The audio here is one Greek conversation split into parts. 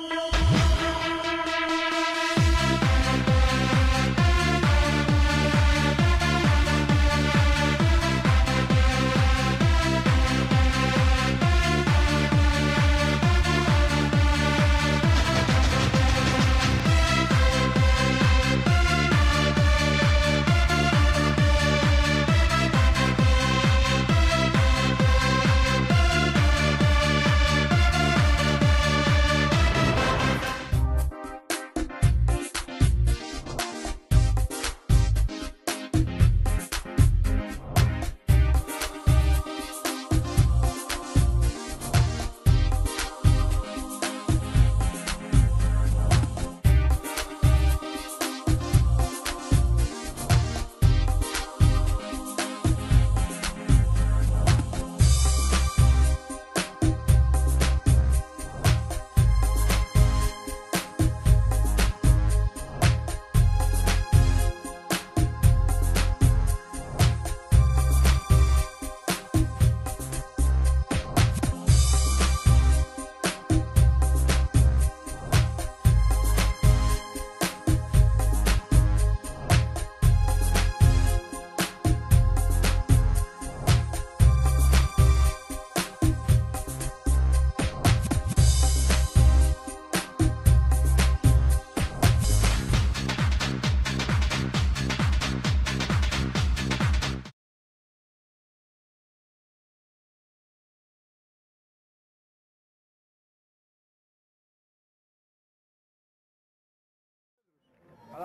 No.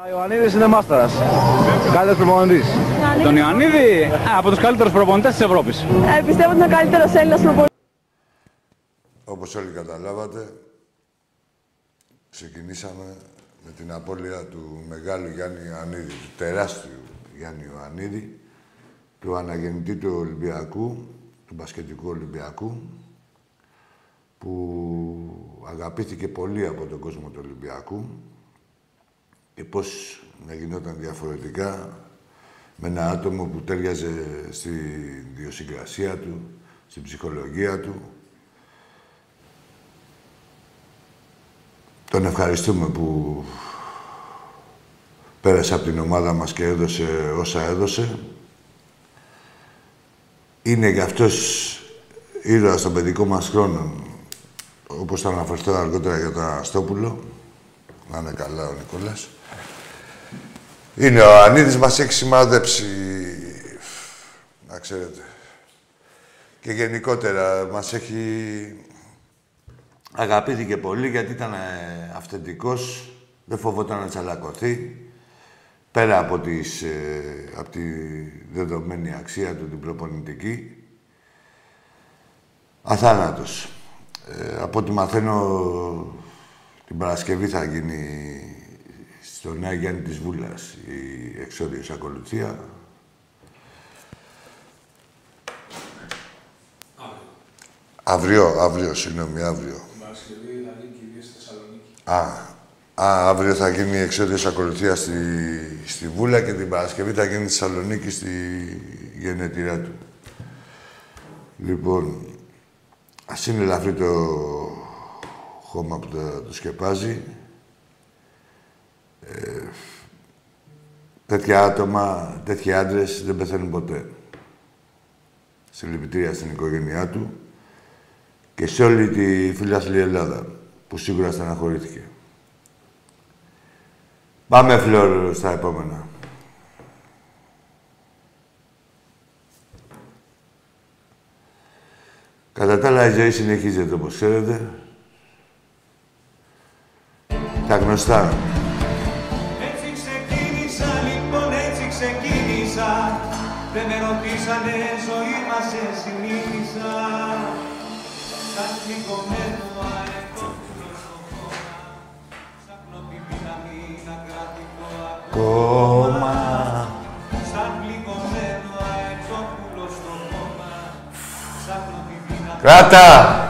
Αλλά ο Ιωαννίδης είναι μάσταρας. Καλύτερος προπονητής. Τον Ιωαννίδη, α, από τους καλύτερους προπονητές της Ευρώπης. Ε, πιστεύω ότι είναι ο καλύτερος Έλληνας προπονητής. Όπως όλοι καταλάβατε, ξεκινήσαμε με την απώλεια του μεγάλου Γιάννη Ιωαννίδη, του τεράστιου Γιάννη Ιωαννίδη, του αναγεννητή του Ολυμπιακού, του μπασκετικού Ολυμπιακού, που αγαπήθηκε πολύ από τον κόσμο του Ολυμπιακού και πώς να γινόταν διαφορετικά με ένα άτομο που τέριαζε στη διοσυγκρασία του, στην ψυχολογία του. Τον ευχαριστούμε που πέρασε από την ομάδα μας και έδωσε όσα έδωσε. Είναι για αυτός ήρωας των παιδικών μας χρόνων, όπως θα αναφερθώ αργότερα για τον Αστόπουλο. Να είναι καλά ο Νικόλας. Είναι ο Ανίδης μας έχει σημαδέψει, να ξέρετε. Και γενικότερα μας έχει αγαπήθηκε πολύ γιατί ήταν ε, αυθεντικός, δεν φοβόταν να τσαλακωθεί. Πέρα από, τις, ε, από τη δεδομένη αξία του, την προπονητική. Αθάνατος. Ε, από ό,τι μαθαίνω, την Παρασκευή θα γίνει στο Νέα Γιάννη της Βούλας η εξόδιος ακολουθία. Αύριο, αύριο, συγγνώμη, αύριο. Παρασκευή θα γίνει κυρίως στη Θεσσαλονίκη. Α, α, αύριο θα γίνει η εξόδιος ακολουθία στη, στη Βούλα και την Παρασκευή θα γίνει στη Θεσσαλονίκη στη γενετηριά του. Λοιπόν, ας είναι ελαφρύ το χώμα που το, το σκεπάζει. Ε, τέτοια άτομα, τέτοιοι άντρες δεν πεθαίνουν ποτέ. Συλληπιτήρια στην οικογένειά του και σε όλη τη φιλάθλη Ελλάδα που σίγουρα στεναχωρήθηκε. Πάμε, Φλόρ, στα επόμενα. Κατά τα άλλα, η ζωή συνεχίζεται, όπως ξέρετε. Τα γνωστά. Δεν με ρωτήσανε, ζωή μας συνήθισα Σαν πληγωμένο αεκόπουλο στο χώμα Ψάχνω τη δύναμη να κρατηθώ Κόμμα. Σαν πληγωμένο αεκόπουλο στο χώμα Ψάχνω τη δύναμη Κράτα!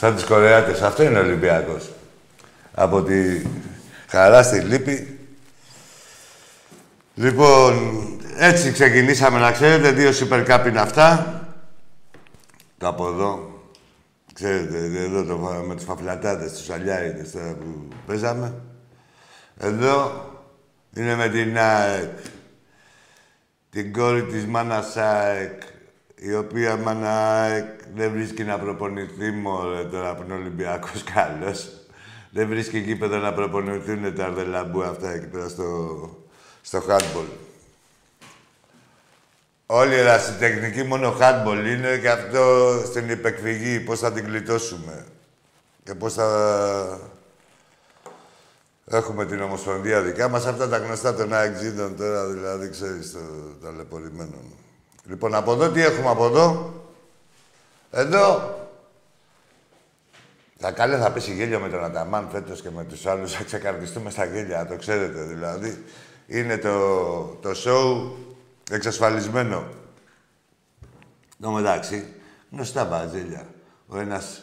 Σαν τις Κορεάτες. Αυτό είναι ο Ολυμπιακός. Από τη χαρά στη λύπη. Λοιπόν, έτσι ξεκινήσαμε να ξέρετε. Δύο Super Cup είναι αυτά. Το από εδώ. Ξέρετε, εδώ το, με τους φαφλατάδες, τους αλιάιδες τώρα που παίζαμε. Εδώ είναι με την ΑΕΚ. Την κόρη της μάνας ΑΕΚ, η οποία μάνα ΑΕΚ δεν βρίσκει να προπονηθεί μωρέ τώρα που είναι Ολυμπιακός καλός. Δεν βρίσκει γήπεδο να προπονηθούν τα αρδελαμπού αυτά εκεί πέρα στο, στο handball. Όλη η ερασιτεχνική μόνο handball είναι και αυτό στην υπεκφυγή, πώς θα την κλειτώσουμε. Και πώς θα έχουμε την Ομοσπονδία δικά μας. Αυτά τα γνωστά των ΑΕΚ τώρα, δηλαδή, ξέρεις, το ταλαιπωρημένο. Λοιπόν, από εδώ τι έχουμε από εδώ. Εδώ. Τα καλά θα πέσει γέλιο με τον Αταμάν φέτος και με τους άλλους. Θα ξεκαρδιστούμε στα γέλια, το ξέρετε δηλαδή. Είναι το, το show εξασφαλισμένο. Το μεταξύ, γνωστά βαζέλια. Ο ένας,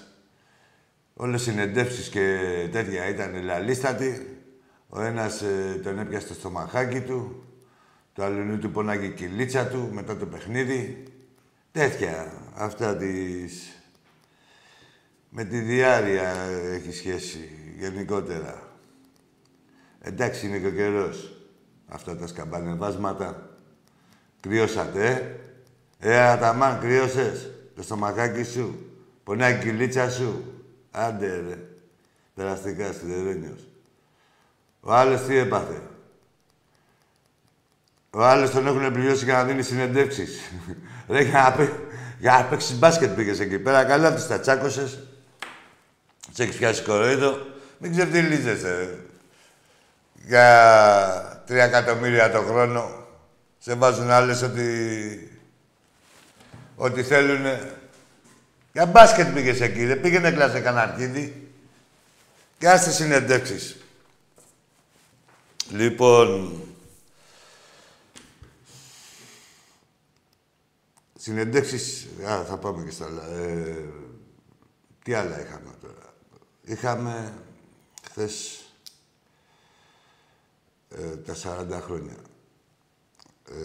όλες οι συνεντεύξεις και τέτοια ήταν λαλίστατοι. Ο ένας ε, τον έπιασε στο στομαχάκι του, το άλλο του πονάγει η κυλίτσα του μετά το παιχνίδι. Τέτοια, αυτά τις... Με τη διάρκεια έχει σχέση γενικότερα. Εντάξει, είναι και ο καιρός. Αυτά τα σκαμπανεβάσματα. Κρυώσατε, ε. Ε, Αταμάν, κρύωσες. Το στομαχάκι σου. Πονάει η κυλίτσα σου. Άντε, ρε. Περαστικά σιδερένιος. Ο άλλος τι έπαθε; Ο άλλος τον έχουν πληρώσει για να δίνει συνεντεύξεις. ρε, για να, παί... για να παίξεις μπάσκετ πήγες εκεί πέρα. Καλά τις τα τσάκωσες. Σε έχεις πιάσει κοροϊδό. Μην ξεφτυλίζεσαι. Για τρία εκατομμύρια το χρόνο σε βάζουν άλλες ότι... ότι θέλουνε. Για μπάσκετ πήγες εκεί, δεν πήγαινε κλάσε κανένα Και άστε συνεντεύξεις. Λοιπόν... Συνεντεύξεις... Α, θα πάμε και στα άλλα. Ε, τι άλλα είχαμε τώρα. Είχαμε χθες ε, τα 40 χρόνια. Ε,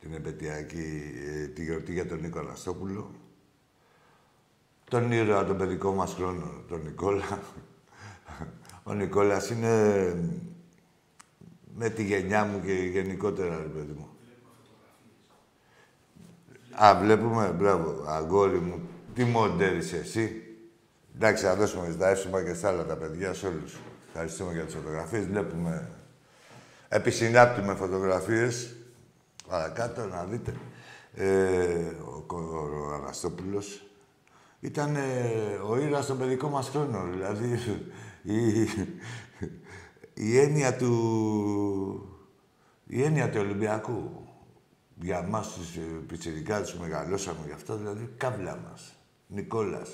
την επαιτειακή, ε, τη γιορτή για τον Νίκο Αναστόπουλο. Τον ήρωα, τον παιδικό μας χρόνο, τον Νικόλα. Ο Νικόλας είναι με τη γενιά μου και γενικότερα, ρε παιδί μου. Α, βλέπουμε, μπράβο, αγόρι μου. Τι μοντέρεις εσύ. Εντάξει, θα δώσουμε τα εύσημα και στα άλλα τα παιδιά, σε όλους. Ευχαριστούμε για τις φωτογραφίες. Βλέπουμε επισυνάπτουμε φωτογραφίες. Παρακάτω, να δείτε. Ε, ο, ο Αναστόπουλος ήταν ο ήρωας στον παιδικό μας χρόνο. Δηλαδή, η, η έννοια του... Η έννοια του Ολυμπιακού. Για εμάς τους πιτσιρικάδες που μεγαλώσαμε γι' αυτό, δηλαδή, κάβλα μας. Νικόλας.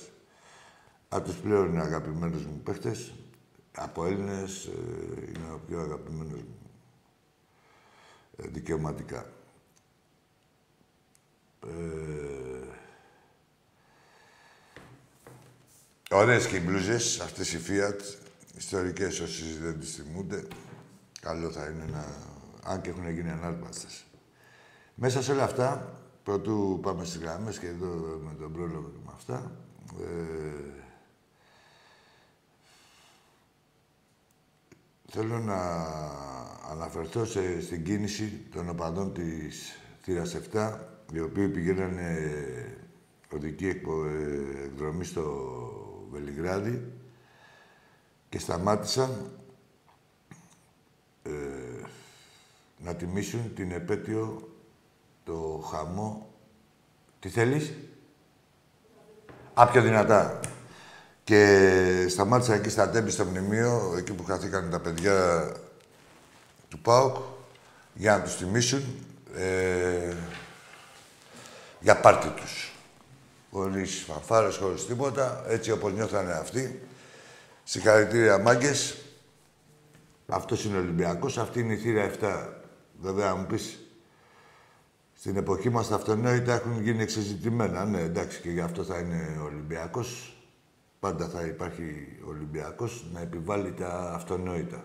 Από τους πλέον αγαπημένους μου παίχτες, από Έλληνες, ε, είναι ο πιο αγαπημένος μου ε, δικαιωματικά. Ε, ωραίες και οι μπλούζες, αυτές οι Fiat, ιστορικές όσοι δεν τις θυμούνται. Καλό θα είναι να... αν και έχουν γίνει ανάρπαστες. Μέσα σε όλα αυτά, πρωτού πάμε στις γραμμές και εδώ με τον πρόλογο και με αυτά, ε, Θέλω να αναφερθώ σε, στην κίνηση των οπαδών της θύρας 7, οι οποίοι πηγαίνανε οδική εκδρομή στο Βελιγράδι και σταμάτησαν ε, να τιμήσουν την επέτειο το χαμό. Τι θέλεις; Α, πιο δυνατά. Και σταμάτησα εκεί στα τέμπη στο μνημείο, εκεί που χαθήκαν τα παιδιά του ΠΑΟΚ, για να τους τιμήσουν ε, για πάρτι τους. Χωρίς φανφάρες, χωρίς τίποτα, έτσι όπως νιώθανε αυτοί. Συγχαρητήρια μάγκες. Αυτός είναι ο Ολυμπιακός, αυτή είναι η θύρα 7. Βέβαια, μου πεις, στην εποχή μας τα αυτονόητα έχουν γίνει εξεζητημένα. Ναι, εντάξει, και γι' αυτό θα είναι ο Ολυμπιακός. Πάντα θα υπάρχει ο Ολυμπιακός να επιβάλλει τα αυτονόητα.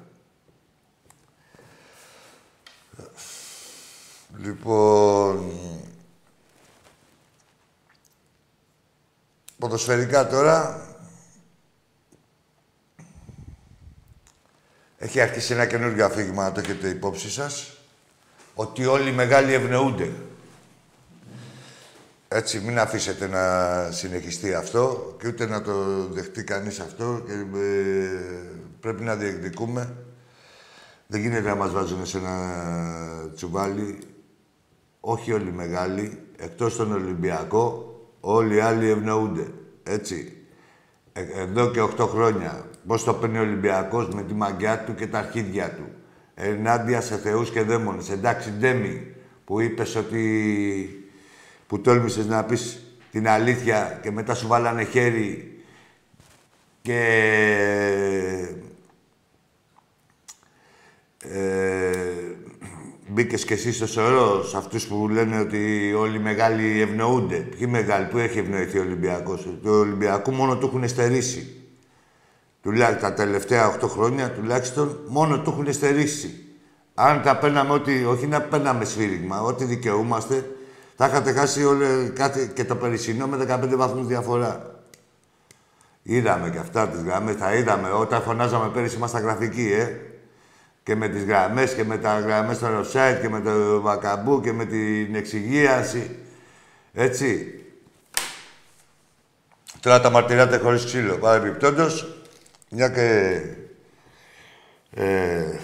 Λοιπόν... Ποδοσφαιρικά τώρα... Έχει αρχίσει ένα καινούργιο αφήγημα, να το έχετε υπόψη σας, ότι όλοι οι μεγάλοι ευνοούνται. Έτσι, μην αφήσετε να συνεχιστεί αυτό και ούτε να το δεχτεί κανείς αυτό και ε, πρέπει να διεκδικούμε. Δεν γίνεται να μας βάζουν σε ένα τσουβάλι όχι όλοι οι μεγάλοι, εκτός τον Ολυμπιακό, όλοι οι άλλοι ευνοούνται. Έτσι. Ε, εδώ και 8 χρόνια. Πώς το παίρνει ο Ολυμπιακός με τη μαγιά του και τα αρχίδια του. Ενάντια σε θεούς και δαίμονες. Εντάξει, Ντέμι, που είπες ότι... που τόλμησες να πεις την αλήθεια και μετά σου βάλανε χέρι και... Ε, Μπήκες και εσύ στο σωρό, σε αυτούς που λένε ότι όλοι οι μεγάλοι ευνοούνται. Ποιοι μεγάλοι, πού έχει ευνοηθεί ο Ολυμπιακός; Το Ολυμπιακό μόνο του έχουν στερήσει. Τουλάχιστον τα τελευταία 8 χρόνια τουλάχιστον μόνο του έχουν στερήσει. Αν τα παίρναμε ότι, όχι να παίρναμε σφύριγμα, ό,τι δικαιούμαστε, θα είχατε χάσει όλε, κάτι, και το περισσινό με 15 βαθμούς διαφορά. Είδαμε και αυτά τις γραμμές, τα είδαμε. Όταν φωνάζαμε πέρυσι, ήμασταν γραφικοί, ε και με τις γραμμές και με τα γραμμές στο offside και με το βακαμπού και με την εξυγίαση. Έτσι. Τώρα τα μαρτυράτε χωρίς ξύλο. Παρεμπιπτόντως, μια και... Ε,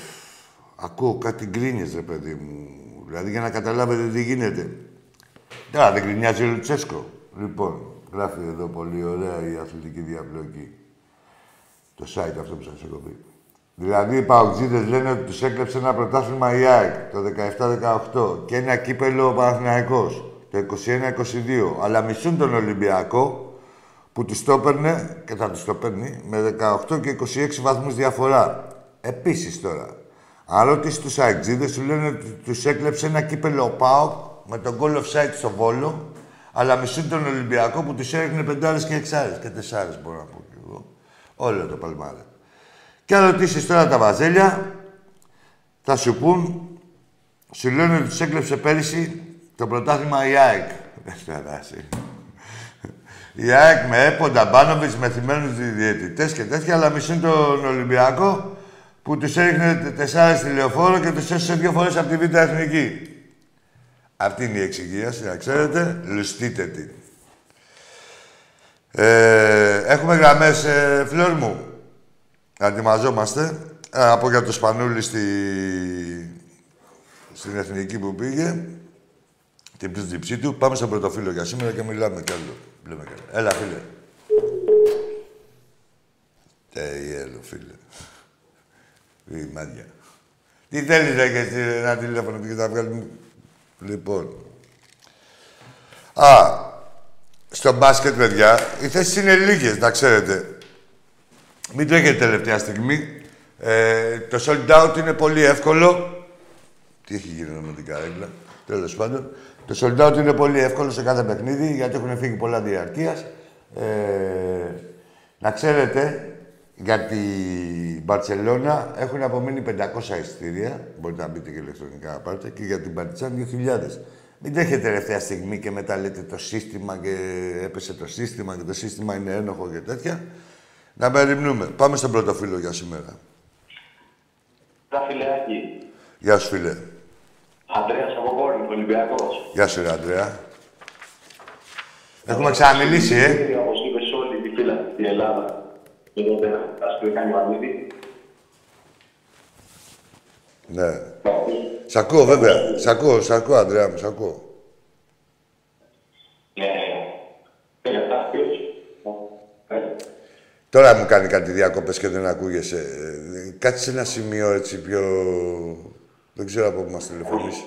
ακούω κάτι γκρίνιες, ρε παιδί μου. Δηλαδή, για να καταλάβετε τι γίνεται. Τώρα δεν γκρινιάζει ο Λουτσέσκο. Λοιπόν, γράφει εδώ πολύ ωραία η αθλητική διαπλοκή. Το site αυτό που σας έχω πει. Δηλαδή οι Παουτζίδες λένε ότι τους έκλεψε ένα πρωτάθλημα η ΑΕΚ το 17-18 και ένα κύπελο ο Παναθηναϊκός το 21-22. Αλλά μισούν τον Ολυμπιακό που τους το έπαιρνε και θα τους το παίρνει με 18 και 26 βαθμούς διαφορά. Επίσης τώρα, αν ρωτήσει τους ΑΕΚΤΖΙΔΕΣ σου λένε ότι τους έκλεψε ένα κύπελο ο ΠΑΟΚ με τον goal offside στο Βόλο αλλά μισούν τον Ολυμπιακό που τους έριχνε πεντάρες και εξάρες και τεσσάρες μπορώ να πω και εγώ. Όλο το παλμάρε. Και αν ρωτήσει τώρα τα βαζέλια, θα σου πούν, σου λένε ότι τους έκλεψε πέρυσι το πρωτάθλημα η ΑΕΚ. η ΑΕΚ με έποντα Μπάνοβιτς, με θυμμένους διαιτητές και τέτοια, αλλά μισούν τον Ολυμπιακό που τους έριχνε τεσσάρες στη λεωφόρο και τους έσωσε δύο φορές από τη Β' Εθνική. Αυτή είναι η εξηγίαση, να ξέρετε. Λουστείτε την. Ε, έχουμε γραμμές, ε, φλόρ μου. Ετοιμαζόμαστε. Ε, από για το Σπανούλη στη... στην Εθνική που πήγε. Την πτήση του. Πάμε στο πρωτοφύλλο για σήμερα και μιλάμε κι άλλο. Λέμε κι άλλο. Έλα, φίλε. έλο, φίλε. Η μάτια. Τι θέλεις ρε, και ένα τηλέφωνο και θα βγάλει... Λοιπόν. Α, στο μπάσκετ, παιδιά, οι θέσεις είναι λίγες, να ξέρετε. Μην τρέχετε τελευταία στιγμή. Ε, το sold out είναι πολύ εύκολο. Τι έχει γίνει με την καρέκλα; Τέλος πάντων. Το sold out είναι πολύ εύκολο σε κάθε παιχνίδι γιατί έχουν φύγει πολλά διαρκείας. Ε, να ξέρετε, για την Μπαρσελόνα έχουν απομείνει 500 εισιτήρια. Μπορείτε να μπείτε και ηλεκτρονικά να πάρετε. Και για την Παρτιζάν 2.000. Μην τρέχετε τελευταία στιγμή και μετά λέτε το σύστημα και έπεσε το σύστημα και το σύστημα είναι ένοχο και τέτοια. Να μεριμνούμε. Πάμε στον πρώτο φίλο για σήμερα. Τα φιλεάκι. Γεια σου, φίλε. Αντρέας από Κόρνη, Ολυμπιακός. Γεια σου, ρε, Αντρέα. Έχουμε ξαναμιλήσει, ε. Όπως είπες όλη τη φύλλα στην Ελλάδα. Εδώ πέρα, ας κάνει Μανίδη. Ναι. Σ' ακούω, βέβαια. Σ' ακούω, σ' ακούω, Αντρέα μου, σ' ακούω. Ναι. Και αυτά, ποιος; Τώρα μου κάνει κάτι διακοπές και δεν ακούγεσαι. Ε, κάτσε σε ένα σημείο έτσι πιο... Δεν ξέρω από πού μας τηλεφωνείς.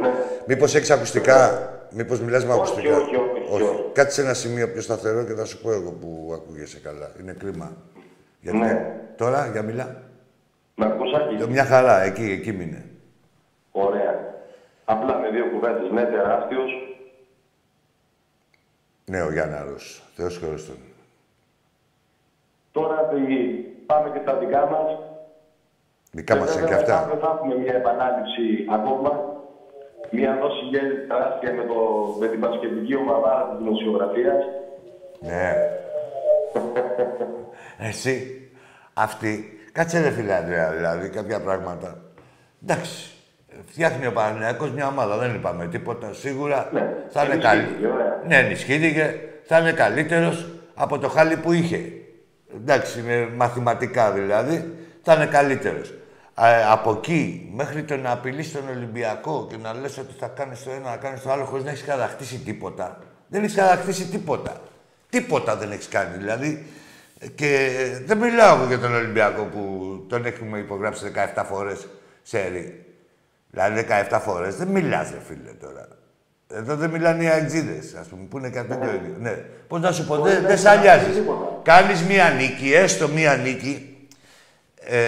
Ναι. Μήπως έχεις ακουστικά; Μήπως μιλάς με ακουστικά; όχι, όχι, όχι. Κάτσε σε ένα σημείο πιο σταθερό και θα σου πω εγώ που ακούγεσαι καλά. Είναι κρίμα. Γιατί... Ναι. Τώρα, για μιλά. Με ακούς, Άκη; Μια χαρά, εκεί, εκεί μείνε. Ωραία. Απλά με δύο κουβέντες. Ναι, τεράστιος. Ναι, ο Γιάνναρος. Θεός χωρίστον. Τώρα πήγε. Πάμε και στα δικά μας. Δικά μας είναι και Βέβαια, αυτά. αύριο θα έχουμε μια επανάληψη ακόμα. Μια δόση γέλη τεράστια με, το, με την πασχετική ομάδα της δημοσιογραφίας. Ναι. Εσύ, αυτή, κάτσε ρε φίλε Ανδρέα, δηλαδή, κάποια πράγματα. Εντάξει, φτιάχνει ο Παναθηναϊκός μια ομάδα, δεν είπαμε τίποτα. Σίγουρα Ναι, θα είναι ενισχύθηκε, καλή. ωραία. Ναι, ενισχύθηκε. Θα είναι καλύτερος από το χάλι που είχε. Εντάξει, είναι μαθηματικά δηλαδή. Θα είναι καλύτερος. Ε, από εκεί μέχρι το να απειλείς τον Ολυμπιακό και να λες ότι θα κάνεις το ένα, να κάνεις το άλλο χωρίς να έχεις κατακτήσει τίποτα. Δεν έχεις κατακτήσει τίποτα. Τίποτα δεν έχεις κάνει. Δηλαδή, και δεν μιλάω εγώ για τον Ολυμπιακό που τον έχουμε υπογράψει 17 φορές σε ρί. Δηλαδή 17 φορές. Δεν μιλάς, ρε φίλε, τώρα. Εδώ δεν μιλάνε οι αεξίδες, ας πούμε, που είναι κάτι το ίδιο. Ναι. Πώς να σου πω, Μπορεί δεν να δεν έχει σ' αλλιάζεις. τίποτα. Κάνεις μία νίκη, έστω μία νίκη, ε,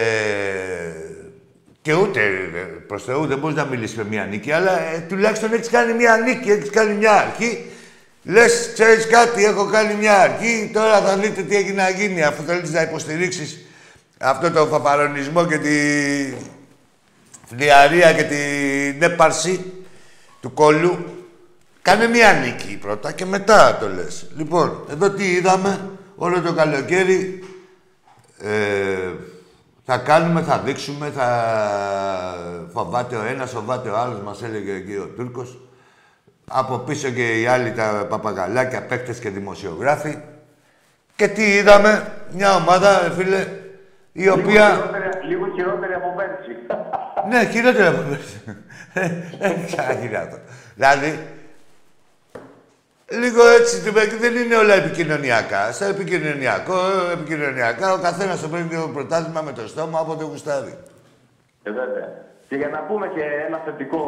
και ούτε ε, προς Θεού δεν μπορείς να μιλήσεις με μία νίκη, αλλά ε, τουλάχιστον έχεις κάνει μία νίκη, έχεις κάνει μια αρχή. Λες, ξέρεις κάτι, έχω κάνει μια αρχή, τώρα θα δείτε τι έχει να γίνει, αφού θέλεις να υποστηρίξεις αυτό το φαπαρονισμό και τη φλιαρία και την έπαρση του κόλλου. Κάνε μία νίκη πρώτα και μετά το λες. Λοιπόν, εδώ τι είδαμε, όλο το καλοκαίρι ε, θα κάνουμε, θα δείξουμε, θα φοβάται ο ένας, φοβάται ο άλλος, μας έλεγε εκεί ο Τούρκος. Από πίσω και οι άλλοι τα παπαγαλάκια, παίκτες και δημοσιογράφοι. Και τι είδαμε, μια ομάδα, ρε φίλε, η οποία... Λίγο χειρότερη, λίγο χειρότερη από πέρσι. Ναι, χειρότερα από πέρσι. Δεν ξαναγίνει αυτό. Δηλαδή, λίγο έτσι, το παιδί δεν είναι όλα επικοινωνιακά. Στα επικοινωνιακό, επικοινωνιακά, ο καθένας το παίρνει το πρωτάθλημα με το στόμα όποτε γουστάρει. Ε, βέβαια. Και για να πούμε και ένα θετικό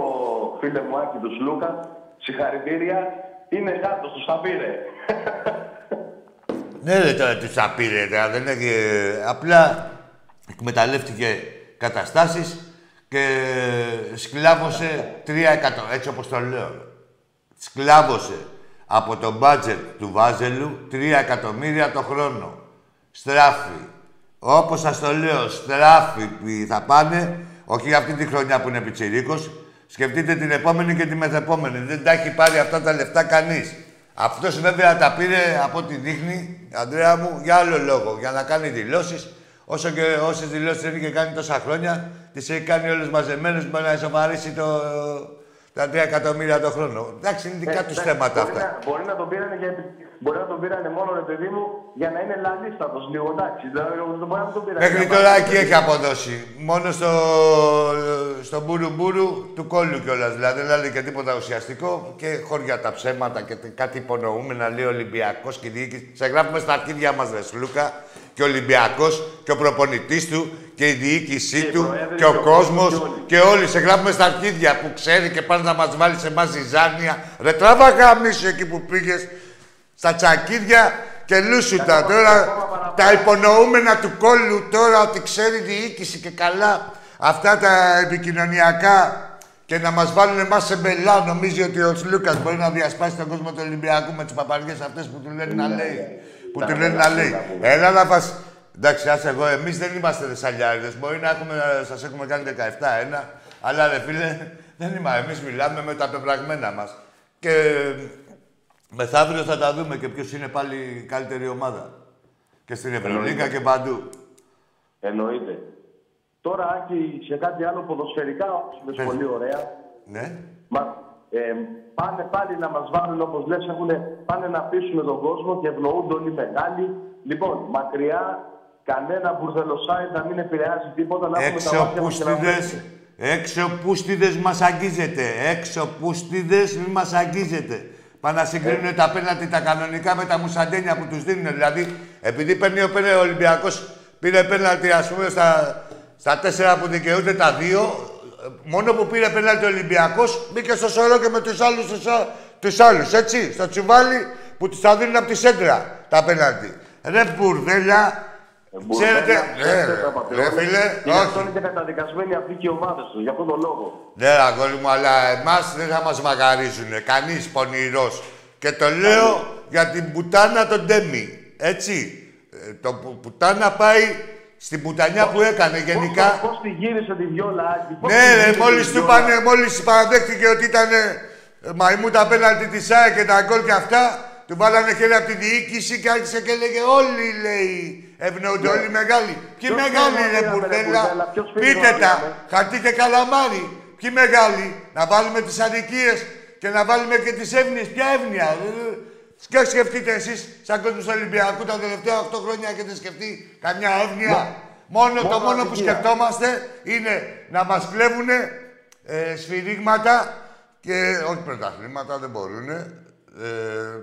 φίλε μου Άκη τους Σλούκα, συγχαρητήρια, είναι γάτος, τους τα πήρε. Ναι, ρε, τώρα του τα πήρε, τώρα, δεν έχει... Απλά εκμεταλλεύτηκε καταστάσεις και σκλάβωσε 3 εκατομμύρια, έτσι όπως το λέω. Σκλάβωσε από το μπάτζετ του Βάζελου 3 εκατομμύρια το χρόνο. Στράφη. Όπως σας το λέω, στράφη που θα πάνε, όχι αυτή τη χρονιά που είναι πιτσιρίκος, σκεφτείτε την επόμενη και τη μεθεπόμενη. Δεν τα έχει πάρει αυτά τα λεφτά κανείς. Αυτός βέβαια τα πήρε από ό,τι δείχνει, Ανδρέα μου, για άλλο λόγο. Για να κάνει δηλώσεις. Όσο και όσες δηλώσεις δεν είχε κάνει τόσα χρόνια, τις έχει κάνει όλες μαζεμένες μπορεί να ισοφαρίσει το, τα 3 εκατομμύρια το χρόνο. Εντάξει, είναι δικά Ε, τους εντάξει, θέματα μπορεί αυτά. Να, μπορεί να τον πήρανε για, μπορεί να τον πήρανε μόνο, ρε παιδί μου, για να είναι λαλίστατος λίγο, εντάξει. Δηλαδή, δεν μπορεί να τον πήρανε. Μέχρι Για τώρα να- εκεί έχει αποδώσει. Μόνο στο, στο μπουρου-μπουρου του κόλλου κιόλας. Δηλαδή δεν λέει και τίποτα ουσιαστικό και χώρια τα ψέματα και τε- κάτι υπονοούμενα λέει Ολυμπιακός και η διοίκηση. Σε γράφουμε στα αρχίδια μας, Ρε Σλούκα, και ο Ολυμπιακός και ο προπονητής του και η διοίκησή Και οι του προέδροι και ο και ο κόσμος κόσμος και όλοι. και όλοι. Σε γράφουμε στα αρχίδια που ξέρει και πάνε να μας βάλει σε εμάς ζυζάνια. Ρε τράβα γαμίσου εκεί που πήγες στα τσακίδια και λούσου τα. ακόμα- Τώρα ακόμα παραπάνω. τα υπονοούμενα του κόλλου τώρα ότι ξέρει η διοίκηση και καλά αυτά τα επικοινωνιακά και να μας βάλουν εμάς σε μπελά. Νομίζει ότι ο Σλούκας μπορεί να διασπάσει τον κόσμο του Ολυμπιακού με τις παπαριές αυτές που του λένε να λέει. Που του λένε να λέει. Έλα να πας... Εντάξει, άσε εγώ, εμείς δεν είμαστε δεσσαλιάριδες. Μπορεί να έχουμε, σας έχουμε κάνει 17-1, αλλά ρε φίλε, δεν είμαστε. Εμείς μιλάμε με τα πεπραγμένα μας. Και μεθαύριο θα τα δούμε και ποιος είναι πάλι η καλύτερη ομάδα. Και στην Ευρωλίγα και παντού. Εννοείται. Τώρα, Άκη, σε κάτι άλλο ποδοσφαιρικά, όπως είπες Πες. πολύ ωραία, Ναι. Μα, ε, πάνε πάλι να μας βάλουν, όπως λες, έχουνε, πάνε να πείσουν τον κόσμο και ευνοούνται όλοι οι μεγάλοι. Λοιπόν, μακριά, κανένα μπουρδελοσάι να μην επηρεάζει τίποτα, να έχουμε τα Έξω μάτια μας και να πούστιδες, βλέπουμε. έξω πούστιδες μας αγγίζετε. Έξω πούστιδες μη μας αγγίζετε. Πάνε να συγκρίνουν τα πέναλτι τα κανονικά με τα μουσαντένια που τους δίνουν. Δηλαδή, επειδή παίρνει ο, παίρνει ο Ολυμπιακός, πήρε πέναλτι ας πούμε στα, στα τέσσερα που δικαιούνται τα δύο, μόνο που πήρε πέναλτι ο Ολυμπιακός, μπήκε στο σωρό και με τους άλλους, τους, α- τους άλλους, έτσι, στο τσουβάλι που τους τα δίνουν από τη σέντρα τα πέναλτι. Ρε μπουρδέλα, Ξέρετε, Μπουρδέλα, ναι, δεν ρε, τα πατεώνε. ρε φίλε, Και γι' αυτό όχι. είναι και καταδικασμένοι αυτοί και οι ομάδες τους, για αυτόν τον λόγο. Ναι, αγόρι μου, αλλά εμάς δεν θα μας μαγαρίζουν. Κανείς πονηρός. Και το λέω για την πουτάνα τον Ντέμι. Έτσι. Ε, το που- πουτάνα πάει στην πουτανιά που έκανε γενικά. Πώ τη γύρισε τη βιόλα, Άκη. πώς τη Ναι, ρε, γύρισε μόλις τη του βιόλα. πάνε, μόλις παραδέχτηκε ότι ήταν ε, μαϊμού τα πέναλτι της ΣΑΕ και τα γκολ και αυτά, του βάλανε χέρι από τη διοίκηση και άρχισε και έλεγε Όλοι λέει ευνοούνται, όλοι οι μεγάλοι. Ποιοι Ποιος μεγάλοι πήρε ρε ρε, μπουρδέλα, μπουρδέλα, ποιος πήρε πείτε ρε, τα, ρε. χαρτί και καλαμάρι. Ποιοι μεγάλοι, να βάλουμε τις αδικίες και να βάλουμε και τις εύνοίες. Ποια εύνοια, ε, και σκεφτείτε εσείς, σαν κόσμος του Ολυμπιακού, τα τελευταία 8 χρόνια έχετε σκεφτεί καμιά εύνοια; Μόνο, το μόνο μόνο που αδικία. σκεφτόμαστε είναι να μας κλέβουν ε, σφυρίγματα και όχι πρωταθλήματα, δεν μπορούν. Ε,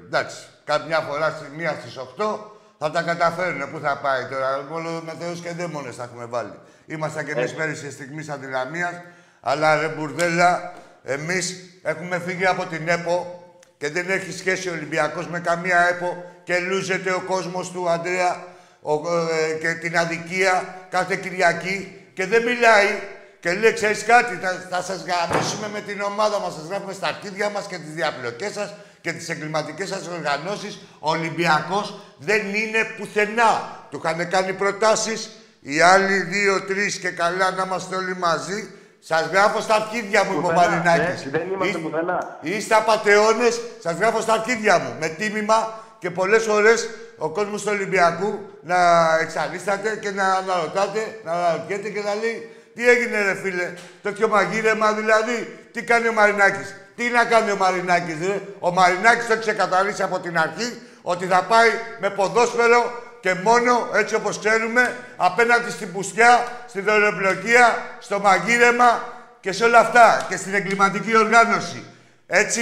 εντάξει, κάποια φορά στη μία στις 8 θα τα καταφέρουν. Πού θα πάει τώρα, μόνο με Θεούς και δαίμονες θα έχουμε βάλει. Είμαστε κι εμείς πέρυσι στιγμής αδυναμίας, αλλά ρε μπουρδέλα, εμείς έχουμε φύγει από την ΕΠΟ και δεν έχει σχέση ο Ολυμπιακός με καμία ΕΠΟ και λούζεται ο κόσμος του, Αντρέα, ο, ε, και την αδικία κάθε Κυριακή και δεν μιλάει και λέει, ξέρεις κάτι, θα, θα σας γαμίσουμε με την ομάδα μας, σας γράφουμε στα αρχίδια μας και τις διαπλοκές σας και τις εγκληματικές σας οργανώσεις. Ο Ολυμπιακός δεν είναι πουθενά. Του είχαν κάνει προτάσεις, οι άλλοι δύο-τρεις και καλά να είμαστε όλοι μαζί. Σας γράφω στα αρχίδια μου, είπε ο Πουθενά, Μαρινάκης. έτσι, δεν είμαστε Εί- πουθενά. Είστε απατεώνες, σας γράφω στα αρχίδια μου. Με τίμημα και πολλές φορές ο κόσμος του Ολυμπιακού να εξαλίσταται και να αναρωτάτε, να αναρωτιέται και να λέει τι έγινε ρε φίλε, τέτοιο μαγείρεμα δηλαδή, τι κάνει ο Μαρινάκης. Τι να κάνει ο Μαρινάκης ρε. Ο Μαρινάκης το έχει ξεκαθαρίσει από την αρχή ότι θα πάει με ποδόσφαιρο και μόνο έτσι όπως ξέρουμε απέναντι στην πουστιά, στην δωρεοπλοκία, στο μαγείρεμα και σε όλα αυτά και στην εγκληματική οργάνωση. Έτσι,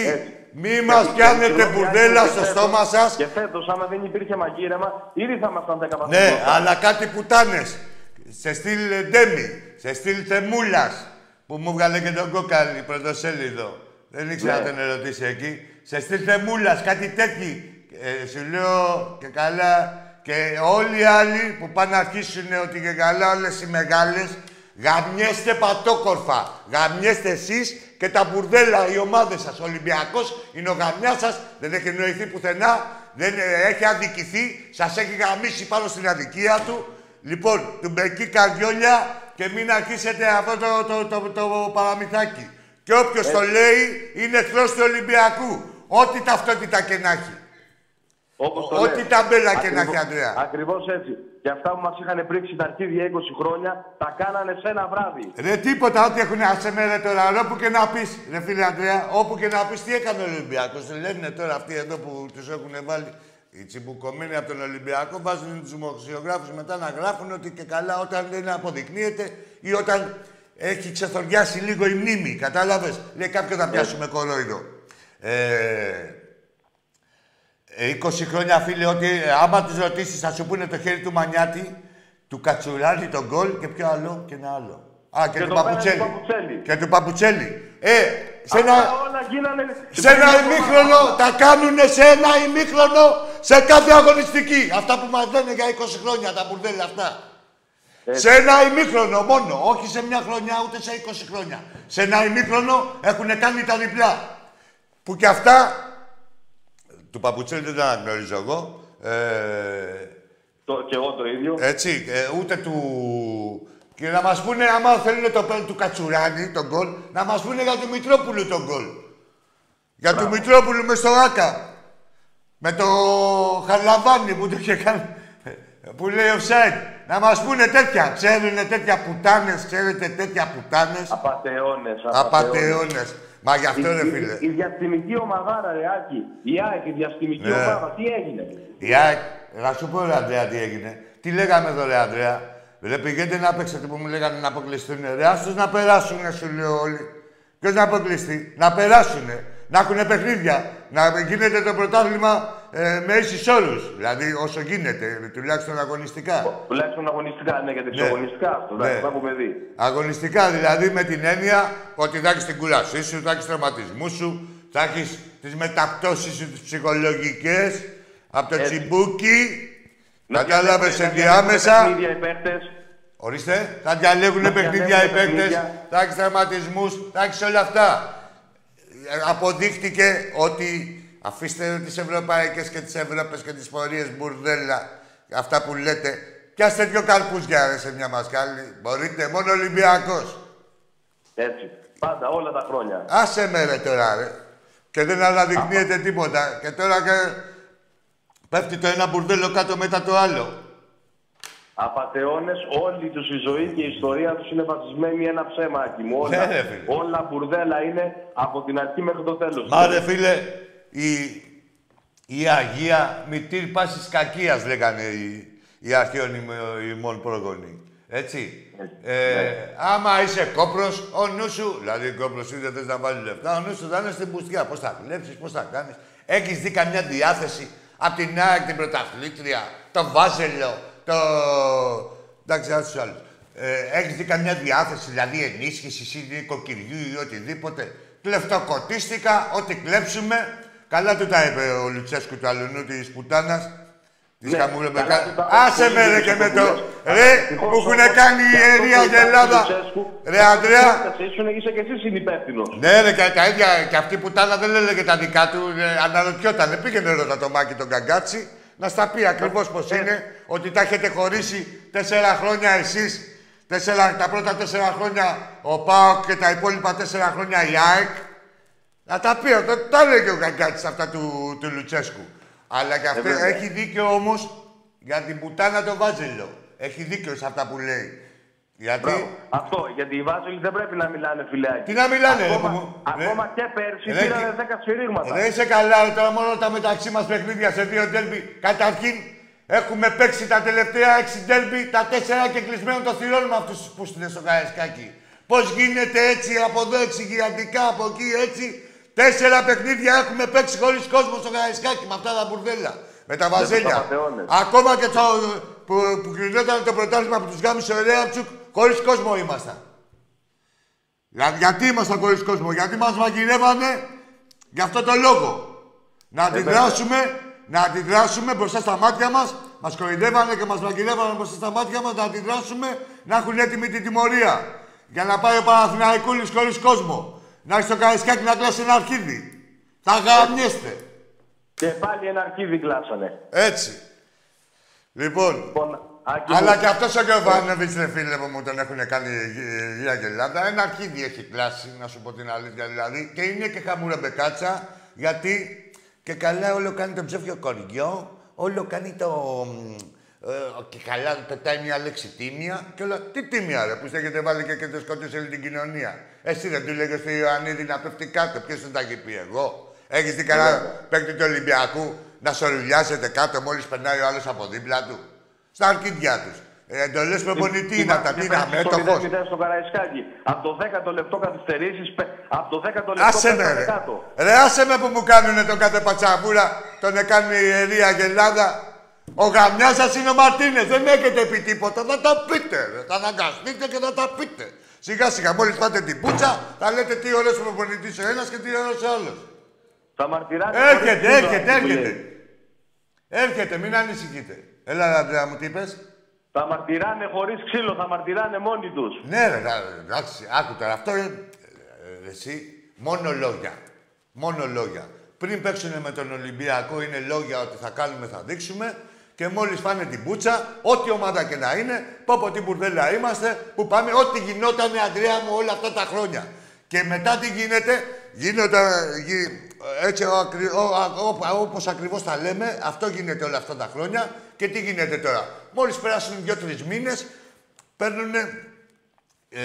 μη μας Και- πιάνετε συγγνώμη, μπουρδέλα Άκη, στο και στόμα φέτος- σας. Και φέτος, άμα δεν υπήρχε μαγείρεμα, ήδη θα ήμασταν 10 βαθμού. Ναι, αλλά κάτι πουτάνες. Σε στυλ ε, Ντέμι, σε στυλ Θεμούλας, που μου βγάλε και τον κόκαλη πρωτοσέλιδο. Δεν ήξερα Ναι. να τον ερωτήσει εκεί. Σε στυλ Θεμούλας, κάτι τέτοιο. Ε, σου λέω και καλά. Και όλοι οι άλλοι που πάνε να αρχίσουν ότι και καλά όλες οι μεγάλες, γαμιέστε πατόκορφα. Γαμιέστε εσείς και τα μπουρδέλα, οι ομάδες σας. Ο Ολυμπιακός είναι ο γαμιάς σας, δεν έχει εννοηθεί πουθενά, δεν ε, έχει αδικηθεί, σας έχει γαμίσει πάνω στην αδικία του. Λοιπόν, του μπεκεί καρδιόλια και μην αρχίσετε αυτό το, το, το, το, παραμυθάκι. Και όποιος το λέει είναι εχθρός του Ολυμπιακού. Ό,τι ταυτότητα και να έχει. Όπως το Ό,τι λες. ταμπέλα και να Ακριβώς- έχει, Ανδρέα. Ακριβώς έτσι. Και αυτά που μας είχαν πρίξει τα αρχίδια 20 χρόνια, τα κάνανε σε ένα βράδυ. Ρε τίποτα, ό,τι έχουν άσε με ρε τώρα, ρε, όπου και να πεις, ρε φίλε Ανδρέα, όπου και να πεις τι έκανε ο Ολυμπιακός. Λένε τώρα αυτοί εδώ που τους έχουν βάλει οι τσιμπουκωμένοι από τον Ολυμπιακό, βάζουν τους δημοσιογράφους μετά να γράφουν ότι και καλά όταν δεν αποδεικνύεται ή όταν έχει ξεθοριάσει λίγο η μνήμη, κατάλαβες. Λέει κάποιο θα πιάσουμε κορόιδο. Ε, ε, 20 χρόνια, φίλε, ότι ε, άμα τους ρωτήσεις, θα σου πούνε το χέρι του Μανιάτη, του Κατσουράνη τον γκολ και ποιο άλλο και ένα άλλο. Α, και, Και του το πέρασε Παπουτσέλη. του Παπουτσέλη. Και του Παπουτσέλη. Ε, σε ένα, Αυτά όλα γίνανε... σε ένα ημίχρονο, τα κάνουνε σε ένα ημίχρονο σε κάθε αγωνιστική. Αυτά που μας λένε για 20 χρόνια, τα μπουρδέλα αυτά. Σε ένα ημίχρονο μόνο, όχι σε μια χρονιά, ούτε σε 20 χρόνια. Σε ένα ημίχρονο έχουν κάνει τα διπλά. Που και αυτά, του Παπουτσέλη δεν τα αναγνωρίζω εγώ. Ε, Το, και εγώ το ίδιο. έτσι, ε, ούτε του... Και να μας πούνε, άμα θέλουν το πέλ του Κατσουράνη, τον γκολ, να μας πούνε για του Μητρόπουλου τον γκολ. Για του Μητρόπουλου μες στο Άκα. Με το Χαρλαβάνι που το είχε κάνει. Που λέει offside. Να μας πούνε τέτοια. Ξέρουνε τέτοια πουτάνες, ξέρετε τέτοια πουτάνες. Απατεώνες, Απατεώνες. Μα γι' αυτό ρε Η- φίλε. Η, η διαστημική ομαδάρα, ρε Άκη. Η ΑΕΚ, η διαστημική Ναι. ομάδα, τι έγινε; Η ΑΕΚ, να σου πω ρε Ανδρέα τι έγινε. Τι λέγαμε εδώ ρε Ανδρέα. Ρε πηγαίνετε να παίξετε που μου λέγανε να αποκλειστούν. Ρε άστος να περάσουνε σου λέω όλοι. Ποιος να αποκλειστεί; Να περάσουνε. Να έχουν παιχνίδια. Να γίνεται το πρωτάθλημα ε, με ίσους όρους. Δηλαδή όσο γίνεται, τουλάχιστον αγωνιστικά. Τουλάχιστον αγωνιστικά, ναι, γιατί Ναι. σε αγωνιστικά αυτό, εντάξει, Ναι. το έχουμε δει. Αγωνιστικά δηλαδή με την έννοια ότι θα έχεις την κουρασή σου, θα έχεις τραυματισμούς σου, θα έχεις τις μεταπτώσεις σου τις ψυχολογικές από το Έτσι. τσιμπούκι. Να Κατάλαβε διαλέγουν- να ενδιάμεσα. διαλέγουν παιχνίδια οι παίχτες. Ορίστε, θα διαλέγουν Να παιχνίδια οι διαλέγουν παίκτες, παιχνίδια. θα έχεις τραυματισμούς, θα έχεις όλα αυτά. Ε, Αποδείχτηκε ότι αφήστε τις ευρωπαϊκές και τις Ευρώπες και τις πορείες μπουρδέλα, αυτά που λέτε. Πιάστε δυο καρπούζια ρε, σε μια μασκάλη. Μπορείτε, μόνο Ολυμπιακός. Έτσι. Πάντα, όλα τα χρόνια. Άσε με ρε τώρα, ρε. Και δεν αναδεικνύεται τίποτα. Και τώρα και... πέφτει το ένα μπουρδέλο κάτω μετά το άλλο. Απατεώνες, όλη τους η ζωή και η ιστορία τους είναι βασισμένη ένα ψέμα, Άκη μου. Όλα, Ναι, ρε, φίλε. όλα μπουρδέλα είναι από την αρχή μέχρι το τέλος. Μα ρε φίλε, η, η Αγία μητήρ πάσης κακίας λέγανε οι, οι αρχαίων ημ- ημών πρόγονοι. Έτσι. Ε, άμα είσαι κόπρος, ο νου σου, δηλαδή κόπρος είναι θες να βάλει λεφτά, ο νου σου θα είναι στην πουστιά. Πώς θα κλέψεις, πώς θα κάνεις. Έχεις δει καμιά διάθεση από την ΑΕΚ την πρωταθλήτρια, το Βάζελο, το... Εντάξει, ας τους άλλους. Ε, έχεις δει καμιά διάθεση, δηλαδή ενίσχυσης ή νοικοκυριού ή οτιδήποτε. Κλεφτοκοτίστηκα, ό,τι κλέψουμε. Καλά του τα είπε ο Λουτσέσκου του αλουνού της πουτάνας. Της Ναι, χαμούλε με καλά κα- του τα- Άσε με ρε πολύ και με το... δύσκολο. Ρε, Ευτυχώς μου έχουν όμως, κάνει η και αυτό ιερία που υπάρχει γελάδα. του Λουτσέσκου, Ρε, Αντρέα. έφτασε, ήσουν, είσαι και εσύ συνυπεύθυνος. Ναι, ρε, και τα ίδια. Και αυτή που τάνα δεν έλεγε τα δικά του. Ε, αναρωτιότανε. Πήγαινε ρώτα το μάκι τον καγκάτσι να στα πει ακριβώς πώς είναι. Ότι τα έχετε χωρίσει τέσσερα χρόνια εσείς. Τέσσερα, τα πρώτα τέσσερα χρόνια ο ΠΑΟΚ και τα υπόλοιπα τέσσερα χρόνια η ΑΕΚ. Να τα πει, το, τα έλεγε ο Καγκάτσης αυτά του, του Λουτσέσκου. Αλλά και αυτό βέβαια. έχει δίκιο όμως για την πουτάνα το Βάζελο. Έχει δίκιο σε αυτά που λέει. Γιατί; Μπράβο. Αυτό, γιατί οι Βάζελοι δεν πρέπει να μιλάνε φιλάκι. Τι να μιλάνε, ρε, ακόμα, που μου- ακόμα ρε. και πέρσι Ρε, πήρανε και- 10 σφυρίγματα. Δεν είσαι καλά, ρε, τώρα μόνο τα μεταξύ μας παιχνίδια σε δύο ντέρμπι. Καταρχήν, έχουμε παίξει τα τελευταία έξι ντέρμπι, τα τέσσερα και κλεισμένο το θηρόν με αυτούς που στείλε στο Καραϊσκάκι. Πώς γίνεται έτσι, από εδώ εξηγιαντικά, από εκεί έτσι. Τέσσερα παιχνίδια έχουμε παίξει χωρίς κόσμο στο Καραϊσκάκι με αυτά τα μπουρδέλα. Με τα βαζέλια. απατεώνες. Ακόμα και το, που, που κρινόταν το πρωτάθλημα από τους γάμου ο Ρέαμτσουκ, χωρίς κόσμο ήμασταν. Για, γιατί ήμασταν χωρίς κόσμο, γιατί μας μαγειρεύανε; Γι' αυτό το λόγο. Να αντιδράσουμε, να αντιδράσουμε μπροστά στα μάτια μας. Μας κοροϊδεύανε και μας μαγειρεύανε μπροστά στα μάτια μας να αντιδράσουμε, να έχουν έτοιμη την τιμωρία. Για να πάει ο Παναθηναϊκούλης χωρίς κόσμο. Να έχει το καρισκάκι να κλάσει ένα αρχίδι. Θα γαμιέστε. Και πάλι ένα αρχίδι κλάψανε. Έτσι. Λοιπόν, Λοιπόν, Άκη αλλά μου, και αυτός ο Γιωβάνοβιτς, ρε φίλε που μου τον έχουν κάνει γύρια και Ελλάδα, ένα αρχίδι έχει κλάσει, να σου πω την αλήθεια δηλαδή. Και είναι και χαμουρεμπεκάτσα, γιατί και καλά όλο κάνει το ψεύτιο κοριό, όλο κάνει το. μ, ε, και καλά πετάει μια λέξη τίμια και όλα. Τι τίμια, ρε, που σε έχετε βάλει και, και το σκότωσε όλη την κοινωνία. Εσύ δεν του λέγες στο Ιωαννίδη να πέφτει κάτω, ποιος δεν τα έχει πει εγώ; Έχεις δει κανένα παίκτη του Ολυμπιακού να σορουλιάζεται κάτω μόλις περνάει ο άλλος από δίπλα του; Στα αρκίδια τους. Ε, Εντολέ προπονητή είναι αυτά, τι είναι αμέτωχο. Στο 0-0 στο Καραϊσκάκι. Από το 10ο λεπτό καθυστερήσεις, από το 10ο λεπτό Άσε με, πέφτανε ρε. κάτω. Ρε, άσε με που μου κάνουνε τον κάθε πατσαβούρα, τον έκανε η ιερή Αγελάδα. Ο γαμιάς σας είναι ο Μαρτίνες, δεν έχετε πει τίποτα, θα τα πείτε, ρε. Θα αναγκαστείτε και θα τα πείτε. Σιγά σιγά, μόλις πάτε την πούτσα, θα λέτε τι ωραίος προπονητής ο ένας και τι ωραίος ο άλλος. Θα μαρτυράνε. Έρχεται, χωρίς έρχεται, τίμημα, που λέει. έρχεται. Έρχεται, μην ανησυχείτε. Έλα, Αντρέα μου, τι είπες; Θα μαρτυράνε χωρίς ξύλο, θα μαρτυράνε μόνοι τους. Ναι, ρε, δα- εντάξει, άκου τώρα. Αυτό είναι. ε, εσύ, μόνο λόγια. Μόνο λόγια. Πριν παίξουν με τον Ολυμπιακό, είναι λόγια ότι θα κάνουμε, θα δείξουμε. Και μόλις φάνε την πούτσα, ό,τι ομάδα και να είναι, πω πω τι μπουρδέλα είμαστε, που πάμε, ό,τι γινόταν, Αντρέα μου, όλα αυτά τα χρόνια. Και μετά τι γίνεται, γίνονται, γι- έτσι ο, ακρι, ο, α- ο- όπως ακριβώς τα λέμε, αυτό γίνεται όλα αυτά τα χρόνια. Και τι γίνεται τώρα; Μόλις περάσουν δύο-τρεις μήνες, παίρνουν ε,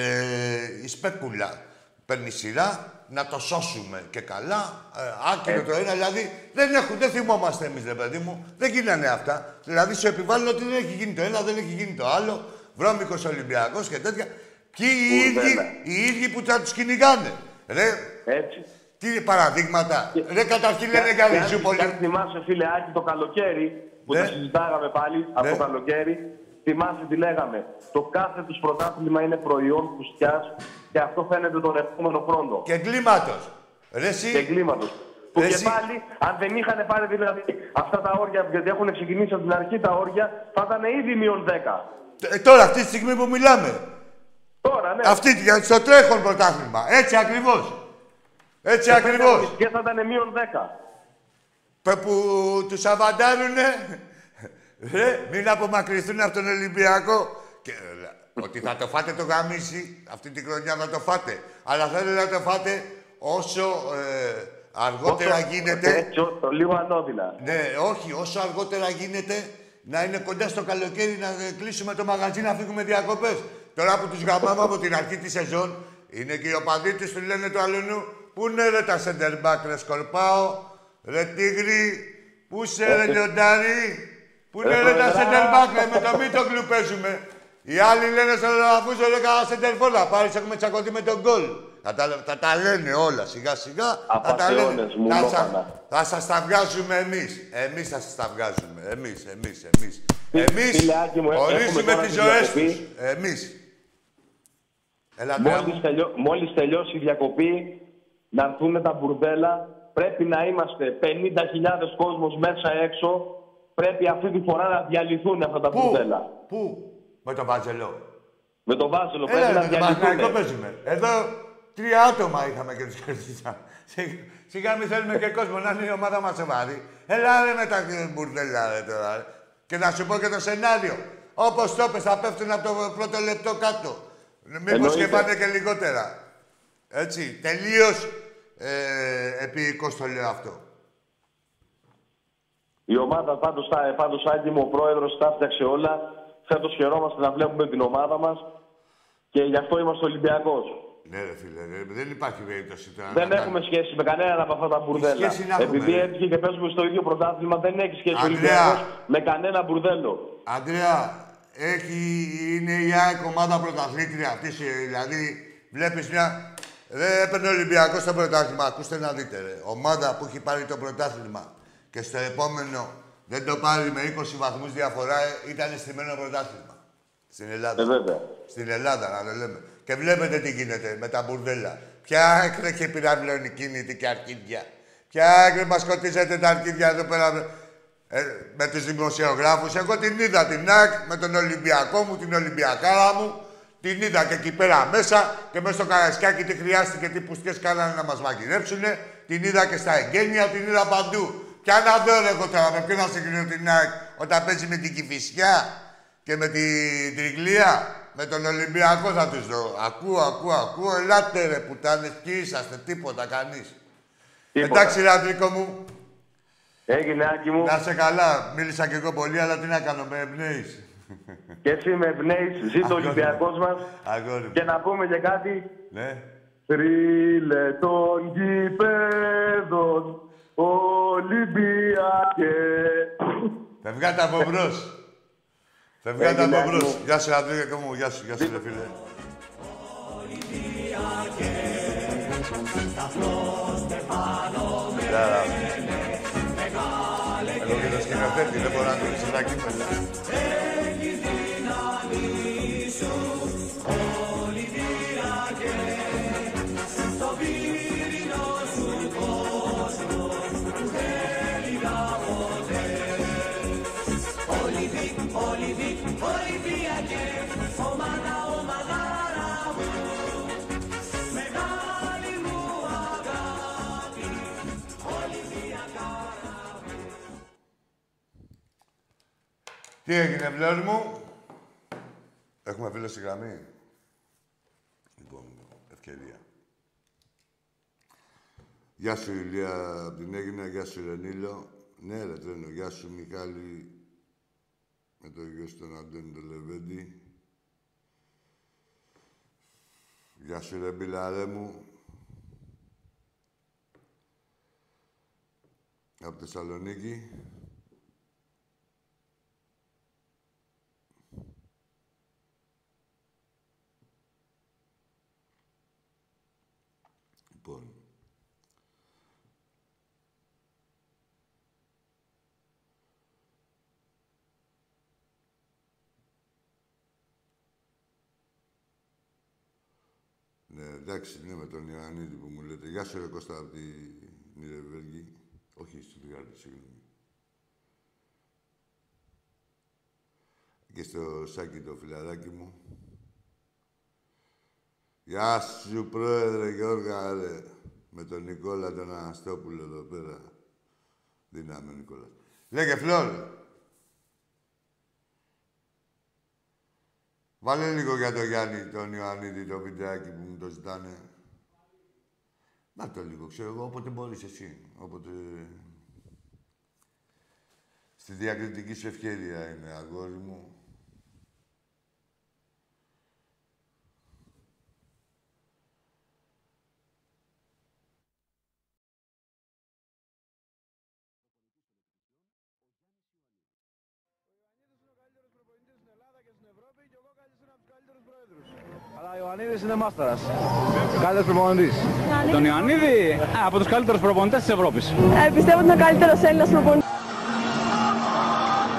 η σπέκουλα. Παίρνει σειρά να το σώσουμε και καλά. Ε, άκυρο το ένα, δηλαδή δεν, έχουν, δεν θυμόμαστε εμείς, ρε παιδί μου. Δεν γίνανε αυτά. Δηλαδή σου επιβάλλουν ότι δεν έχει γίνει το ένα, δεν έχει γίνει το άλλο. Βρώμικος Ολυμπιακός και τέτοια. Ποιοι οι ίδιοι, Μπουρδέλα. οι ίδιοι που θα τους κυνηγάνε. Ρε, Έτσι. τι παραδείγματα. Ρε, καταρχήν λένε για Και αν- Ριζούπολη. και Αν θυμάσαι, φίλε Άκη, το καλοκαίρι που Ναι. το συζητάγαμε πάλι από Ναι. το καλοκαίρι, θυμάσαι τι λέγαμε. Το κάθε τους πρωτάθλημα είναι προϊόν φουστιά και αυτό φαίνεται τον επόμενο χρόνο. Και εγκλήματος. Ρε, Και εσύ, εγκλήματος. Που Ρε, και εσύ- πάλι, αν δεν είχαν πάρει δηλαδή αυτά τα όρια, γιατί έχουν ξεκινήσει από την αρχή τα όρια, θα ήταν ήδη μείον 10. ε, τώρα αυτή τη στιγμή που μιλάμε. Τώρα, ναι. Αυτή, για- στο τρέχον πρωτάθλημα. Έτσι ακριβώς. Έτσι ακριβώς. Και θα ήταν μείον 10. Πε- που τους αβαντάρουνε Ρε, μην απομακρυνθούν από τον Ολυμπιακό. Και, ε, ότι θα το φάτε το γαμίσι, αυτή την χρονιά θα το φάτε. Αλλά θέλω να το φάτε όσο ε, αργότερα Όσο- γίνεται. έτσι, ό- το λίγο ανώδυνα. Ναι, όχι, όσο αργότερα γίνεται να είναι κοντά στο καλοκαίρι να ε, κλείσουμε το μαγαζί να φύγουμε διακοπές. Τώρα που τους γαμάμε από την αρχή της σεζόν, είναι και οι οπαδοί τους τους λένε το αλλού. Πού είναι ρε τα center back, ρε Σκορπάο, ρε Τίγρη, πού είσαι ρε Λιοντάρι, πού είναι Ρε ρε τα Προεδρά. center back, ρε με το Μίτογλου παίζουμε. Οι άλλοι λένε στον Ραφούζο, ρε κάνα center for να πάρεις, έχουμε τσακωθεί με τον γκολ. Θα τα, θα τα λένε όλα σιγά σιγά. Θα τα λένε. Απατεώνες μου, Θα Λόφανα. σα- θα σας τα βγάζουμε εμείς. Εμείς θα σας τα βγάζουμε. Εμείς, εμείς, εμείς. Φι- Εμείς φιλεάκι μου, έχουμε ορίζουμε τώρα τις τη ζωές διακοπή. τους. Εμείς. Έλα, Αντρέα Μόλις, μου. τελειώ, μόλις τελειώσει η διακοπή, να έρθουν τα μπουρδέλα. Πρέπει να είμαστε 50.000 κόσμος μέσα έξω. Πρέπει αυτή τη φορά να διαλυθούν αυτά τα Πού, μπουρδέλα. πού, με τον Βαζελό. Με το Βάζελο Έλα, πρέπει να με τον Παναθηναϊκό διαλυθούν. παίζουμε. Εδώ τρία άτομα είχαμε και τους κερδίσαμε. Σι- Σιγά μην θέλουμε και κόσμο να είναι η ομάδα μας σοβαρή. Έλα ρε με τα μπουρδέλα ρε τώρα. ρε. Και να σου πω και το σενάριο. Όπως το είπες, θα πέφτουν από το πρώτο λεπτό κάτω. Μήπως Εννοείται. και πάνε και λιγότερα. Έτσι, τελείως ε, επίοικος το λέω αυτό. Η ομάδα πάντως, θα- πάντως Άγγι μου, ο πρόεδρος τα έφτιαξε όλα. Φέτος χαιρόμαστε να βλέπουμε την ομάδα μας και γι' αυτό είμαστε Ολυμπιακός. Ναι, ρε φίλε, ρε, δεν υπάρχει περίπτωση τώρα. Δεν να έχουμε σχέση με κανέναν από αυτά τα μπουρδέλα. σχέση να έχουμε, Επειδή ρε. έτυχε και παίζουμε στο ίδιο πρωτάθλημα, δεν έχει σχέση ο Ανδρέα. Ολυμπιακός με κανένα μπουρδέλο. Αντρέα, έχει, είναι η ΑΕΚ ομάδα πρωταθλήτρια αυτή. Δηλαδή, βλέπεις μια. Δεν έπαιρνε ο Ολυμπιακός στο πρωτάθλημα. Ακούστε να δείτε. Ρε. Ομάδα που έχει πάρει το πρωτάθλημα και στο επόμενο δεν το πάρει με 20 βαθμούς διαφορά, ε, ήταν στημένο πρωτάθλημα. Στην Ελλάδα. Ε, βέβαια. Στην Ελλάδα, να το λέμε. Και βλέπετε τι γίνεται με τα μπουρδέλα. Ποια άκρη και πυραυλώνει κίνητη και αρκίδια. Ποια άκρη μας σκοτίζετε τα αρκίδια εδώ πέρα ε, με τους δημοσιογράφους. Εγώ την είδα την ΑΚ με τον Ολυμπιακό μου, την Ολυμπιακάρα μου. Την είδα και εκεί πέρα μέσα και μέσα στο Καρασκάκι τι χρειάστηκε, τι πουστιές κάνανε να μας μαγειρέψουνε. Την είδα και στα εγγένεια, την είδα παντού. Ποια να δω ρε, εγώ τώρα, με ποιον να συγκρίνω την ΑΕΚ όταν παίζει με την Κηφισιά και με την Τριγλία. Με τον Ολυμπιακό θα τους δω. Ακούω, ακούω, ακούω. Ελάτε ρε πουτάνες, ποιοι είσαστε, τίποτα, κανείς. Τίποτα. Εντάξει, ρε Αντρίκο μου, Έγινε Άκη μου να σε καλά. Μίλησα κι εγώ πολύ, αλλά τι να κάνω, με εμπνέεις. Και εσύ με εμπνέεις, ζήτω ο Αγόρι μου. Ολυμπιακός μας. Αγόρι μου. Και να πούμε και κάτι, Ναι. Θρύλε των γηπέδων, Ολυμπιακέ. Φευγάτε από μπρος. Φευγάτε Έγινε, από μπρος. Άκη μου. Γεια σου, Αντρίκο μου. Γεια σου, γεια σου, ρε φίλε. Γεια. Εγώ και το σκηνοθέτη δεν μπορώ να κλείσω τα κύπελα. Τι έγινε, βλόρ μου; Έχουμε φίλο στη γραμμή. Λοιπόν, ευκαιρία. Γεια σου, Ηλία, από την Έγινα. Γεια σου, Ρενίλο. Ναι, ρε, τρένο. Γεια σου, Μιχάλη, με το γιο σου τον Αντώνη τον Λεβέντη. Γεια σου, ρε, Μπιλαρέ μου. Από Θεσσαλονίκη. Λοιπόν. Ναι, εντάξει, ναι, με τον Ιωαννίδη που μου λέτε. Γεια σου, ρε Κώστα, από τη Νιρεβέργη. Όχι, στη Λιγάρδη, συγγνώμη. Και στο Σάκη το φιλαράκι μου. Γεια σου, πρόεδρε Γιώργα, ρε. Με τον Νικόλα τον Αναστόπουλο εδώ πέρα. Δύναμη, Νικόλας. Λέγε, Φλόρ. Βάλε λίγο για τον Γιάννη, τον Ιωαννίδη, το βιντεάκι που μου το ζητάνε. Να το λίγο, ξέρω εγώ, όποτε μπορείς εσύ. Όποτε... Στη διακριτική σου ευκαιρία είναι, αγόρι μου. Ιωαννίδης είναι μάσταρας. Καλύτερος προπονητής. Τον Ιωαννίδη, α, από τους καλύτερους προπονητές της Ευρώπης. Ε, πιστεύω ότι είναι ο καλύτερος Έλληνας προπονητής.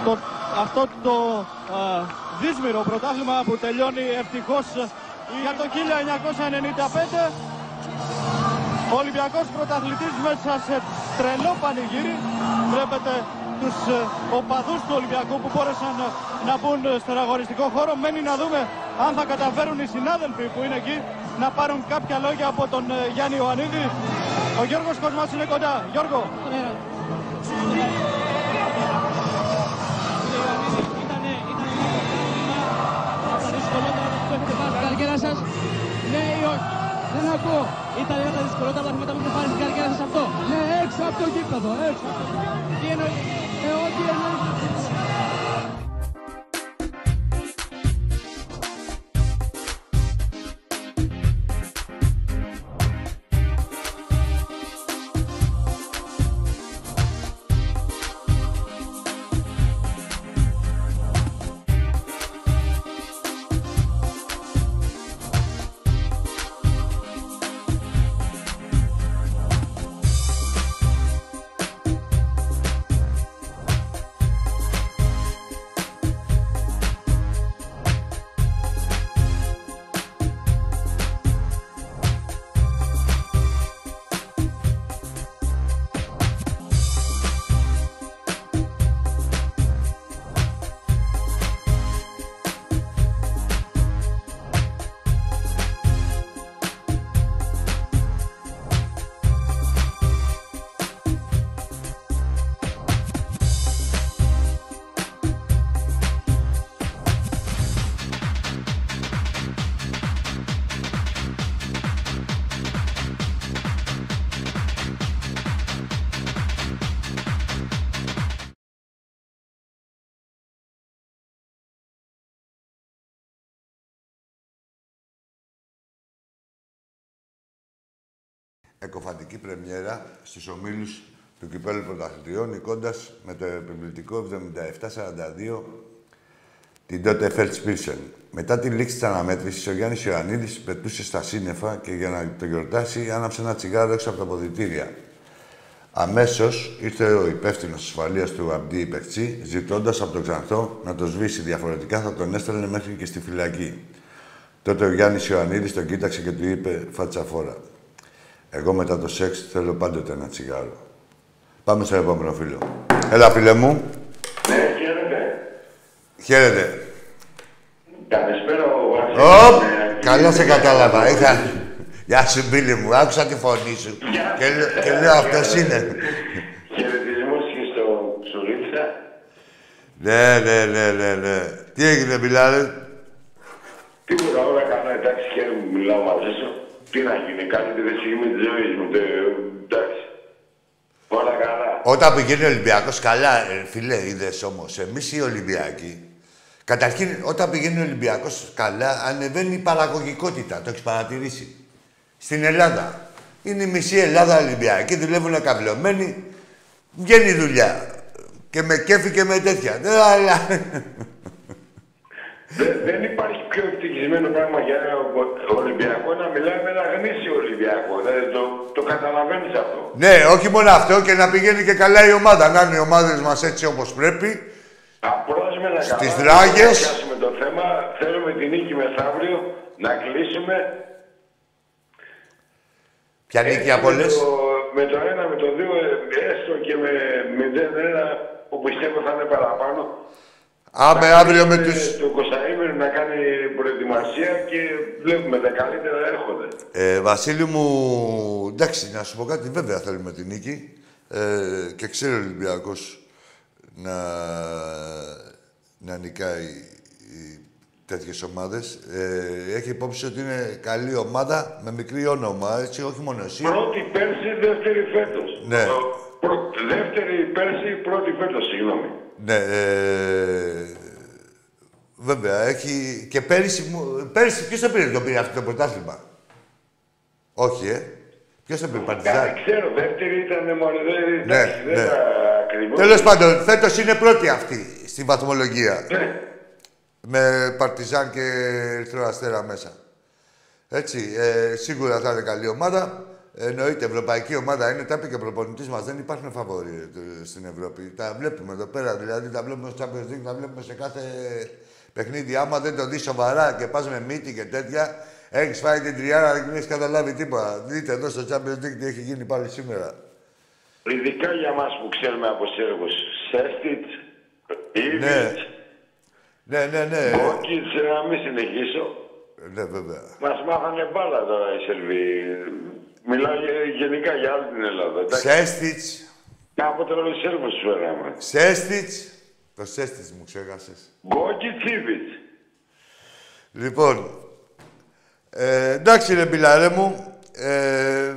το, αυτό το α, δύσμηρο πρωτάθλημα που τελειώνει ευτυχώς για το 1995. Ο Ολυμπιακός πρωταθλητής μέσα σε τρελό πανηγύρι. Βλέπετε τους ε, οπαδούς του Ολυμπιακού που μπόρεσαν ε, να μπουν στον αγοριστικό χώρο. Μένει να δούμε αν θα καταφέρουν οι συνάδελφοι που είναι εκεί να πάρουν κάποια λόγια από τον ε, Γιάννη Ιωαννίδη. Ο Γιώργος Κοσμάς είναι κοντά. Γιώργο. καριέρα σας. Ναι ή όχι; Δεν ακούω. Ήταν ένα από τα δυσκολότερα πράγματα που έχετε πάρεις στην καριέρα σας αυτό. Ναι, έξω από το γήπεδο, έξω. Τι εννοείς; Ε, ό,τι εννοείς. Εκοφαντική πρεμιέρα στους ομίλους του Κυπέλλου Πρωταθλητριών, νικώντας με το επιβλητικό 77-42 την τότε Φελτς Μετά τη λήξη της αναμέτρησης, ο Γιάννης Ιωαννίδης πετούσε στα σύννεφα και για να το γιορτάσει άναψε ένα τσιγάρο έξω από τα ποδητήρια. Αμέσως ήρθε ο υπεύθυνος ασφαλείας του Αμπτή Υπεκτσί, ζητώντας από τον Ξανθό να το σβήσει. Διαφορετικά θα τον έστελνε μέχρι και στη φυλακή. Τότε ο Γιάννης Ιωαννίδης τον κοίταξε και του είπε φατσαφόρα. Εγώ μετά το σεξ θέλω πάντοτε ένα τσιγάρο. Πάμε στο επόμενο φίλο. Έλα, φίλε μου. Ναι, χαίρετε. Χαίρετε. Καλησπέρα, ο Βασίλης. Ωπ, καλά σε κατάλαβα. Είχα... Γεια σου, φίλε μου. Άκουσα τη φωνή σου. Γεια και, σου. λέ- και λέω, αυτός είναι. Χαιρετισμούς και στο Ψουλίτσα. ναι, ναι, ναι, ναι, ναι. Τι έγινε, μιλάρε. Τίποτα, όλα καλά, εντάξει, χαίρομαι που μιλάω μαζί σου. Τι να γίνει, καλύτερη στιγμή της ζωής μου, τε, εντάξει. Όλα καλά. Όταν πηγαίνει ο Ολυμπιακός, καλά, ε, φίλε, είδες όμως, εμείς οι Ολυμπιακοί, καταρχήν, όταν πηγαίνει ο Ολυμπιακός καλά, ανεβαίνει η παραγωγικότητα. Το έχεις παρατηρήσει. Στην Ελλάδα. Είναι η μισή Ελλάδα Ολυμπιακοί, δουλεύουν καυλωμένοι, βγαίνει η δουλειά. Και με κέφι και με τέτοια. Ε, Αλλά... Δε- δεν υπάρχει πιο ευτυχισμένο πράγμα για ένα ο- Ολυμπιακό να μιλάει με ένα γνήσιο Ολυμπιακό. Δηλαδή, το, το καταλαβαίνεις αυτό. ναι, όχι μόνο αυτό, και να πηγαίνει και καλά η ομάδα. Να είναι οι ομάδες μας έτσι όπως πρέπει. Απλώς με ένα Στις καλά, δράγες. Να πιάσουμε το θέμα. Θέλουμε την νίκη μεθαύριο να κλείσουμε. Ποια νίκη Έτσι, από όλες. Με το, με το ένα, με το δύο, ε, έστω και με 0-1 που πιστεύω θα είναι παραπάνω. Άμε Να αύριο με κλείσουμε τους... Το Κωνσταντίνο να κάνει προετοιμασία και βλέπουμε τα καλύτερα έρχονται. Ε, Βασίλη μου, εντάξει, να σου πω κάτι, βέβαια θέλουμε την νίκη. Ε, και ξέρει ο Ολυμπιακός να, να νικάει. τέτοιες ομάδες. Ε, έχει υπόψη ότι είναι καλή ομάδα με μικρή όνομα, έτσι, όχι μόνο εσύ. Πρώτη πέρσι, δεύτερη φέτος. Ναι. Πρω- Δεύτερη πέρσι, πρώτη φέτος, συγγνώμη. Ναι, ε, βέβαια, έχει και πέρυσι, μου- πέρυσι ποιος το πήρε, το πήρε αυτό το πρωτάθλημα; Όχι, ε. Ποιος το πήρε, Παρτιζάν; Κάτι ξέρω, δεύτερη ήταν μόνο, δεν Ναι, εντάξει, δεν ναι. τα ακριβώς. Τέλος πάντων, φέτος είναι πρώτη αυτή στη βαθμολογία. Ναι. Με Παρτιζάν και Ερυθρό Αστέρα μέσα. Έτσι, ε, σίγουρα θα είναι καλή ομάδα. Εννοείται, ευρωπαϊκή ομάδα είναι, τα είπε και ο προπονητής μας. Δεν υπάρχουν φαβόροι ε, στην Ευρώπη. Τα βλέπουμε εδώ πέρα, δηλαδή τα βλέπουμε στο Champions League, τα βλέπουμε σε κάθε παιχνίδι. Άμα δεν το δεις σοβαρά και πας με μύτη και τέτοια, έχεις φάει την τριάρα, δεν έχεις καταλάβει τίποτα. Δείτε εδώ στο Champions League τι έχει γίνει πάλι σήμερα. Ειδικά για μας που ξέρουμε από Σέρβους. Σέστιτς, Ναι. Ήβιτς, Ναι, ναι, ναι. Μπόκιτς, να μην συνεχίσω. Ναι, βέβαια. Μας μάθανε μπάλα τώρα οι Σερβοί. Μιλάω γε- γενικά για όλη την Ελλάδα. εντάξει. Σέστιτς, Από τώρα οι Σέρβους σου φέραμε. Σέστιτς. Το Σέστιτς μου ξέχασες. Μπόκιτς, Ήβιτς. Λοιπόν, ε, εντάξει ρε Μπιλαρέ μου. Ε,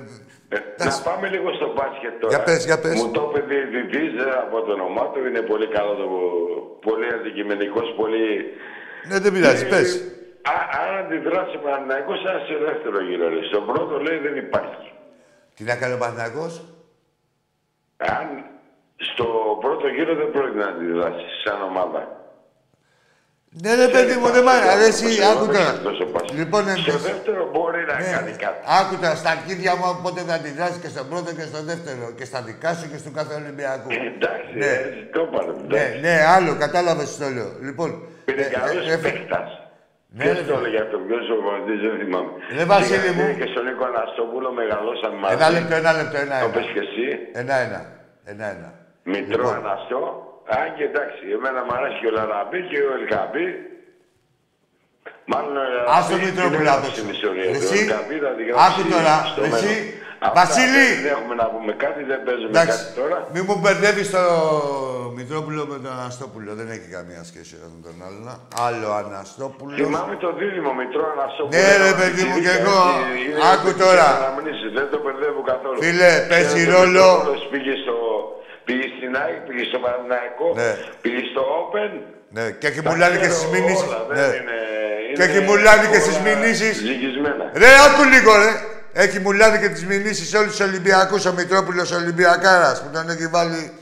Να πάμε λίγο στο μπάσκετ τώρα. Για πες, για πες. Μου το είπε διαιτητής ε, από το όνομά του. Είναι πολύ καλό το πολύ αντικειμενικός, πολύ... ναι, δεν πειράζει, Ε, πες. Α, αν αντιδράσει ο Παναθηναϊκός, θα σε δεύτερο γύρο. Ρε. Στον πρώτο λέει δεν υπάρχει. Τι να κάνει ο Παναθηναϊκός; Αν στο πρώτο γύρο δεν πρόκειται να αντιδράσει σαν ομάδα. Ναι, ρε παιδί μου, δεν μ' αρέσει. Αρέσει, Όπως άκου εγώ, τώρα. δεν τόσο πάση. Λοιπόν, Στο εμείς- δεύτερο μπορεί να Ναι, κάνει κάτι. Άκου τώρα, στα αρχίδια μου πότε θα αντιδράσει και στον πρώτο και στον δεύτερο. Και στα δικά σου και στον κάθε Ολυμπιακού. Εντάξει, Ναι. έτσι το είπαμε. Ναι, εντάξει. ναι, άλλο, κατάλαβες το λέω. Λοιπόν. Είναι ε, καλός ε, ε, παίκτας. Ναι, Ποιος ρε, το έλεγε αυτό, ποιος ο Βορντής, δεν θυμάμαι. Ρε, Βασίλη μου. Σιγά, Και στον Νίκο Αναστόπουλο μεγαλώσαν μαζί. Ένα λεπτό, ένα λεπτό, ένα Το ένα. πες και εσύ. Ένα ένα. Ένα ένα. Μητρό Λοιπόν. Αναστό. Αν και εντάξει, εμένα μου αρέσει και ο Λαραμπή και ο Ελκαμπή. Μάλλον ο Ελκαμπή. Άστο Μητρόπουλο απ' έξω. στην ιστορία του. Ο Εσύ, Ελκαμπή θα την γράψει άκου τώρα, στο εσύ, μέλλον. Αυτά Βασίλη. Δεν έχουμε να πούμε κάτι, δεν παίζουμε Εντάξει, κάτι τώρα. μη μου μπερδεύεις το Μητρόπουλο με τον Αναστόπουλο. Δεν έχει καμία σχέση ο ένας με τον άλλον. Άλλο Αναστόπουλος. Θυμάμαι το δίδυμο Μητρό Αναστόπουλο. Ναι, ρε, Ένα παιδί μου, πιτσιρίκι, κι εγώ. έτσι, είναι Άκου πιτσιρίκι τώρα. αναμνήσεις, Δεν το μπερδεύω καθόλου. Φίλε, παίζει Και ο ρόλο. Μητρόπουλος Πήγε, στο, πήγε στην ΑΕΚ, πήγε στο Παναθηναϊκό, Ναι. πήγε στο Open. Ναι, και έχει Τα μουλάνει και ξέρω στις μηνύσεις. όλα, δεν Ναι. είναι- Και είναι έχει μουλάνει και όλα στις μηνύσεις. Ζυγισμένα. Ρε, άκου λίγο, ρε. Έχει μουλάνει και τις μηνύσεις σε όλους τους Ολυμπιακούς, ο Μητρόπουλος Ολυμπιακάρας, που τον έχει βάλει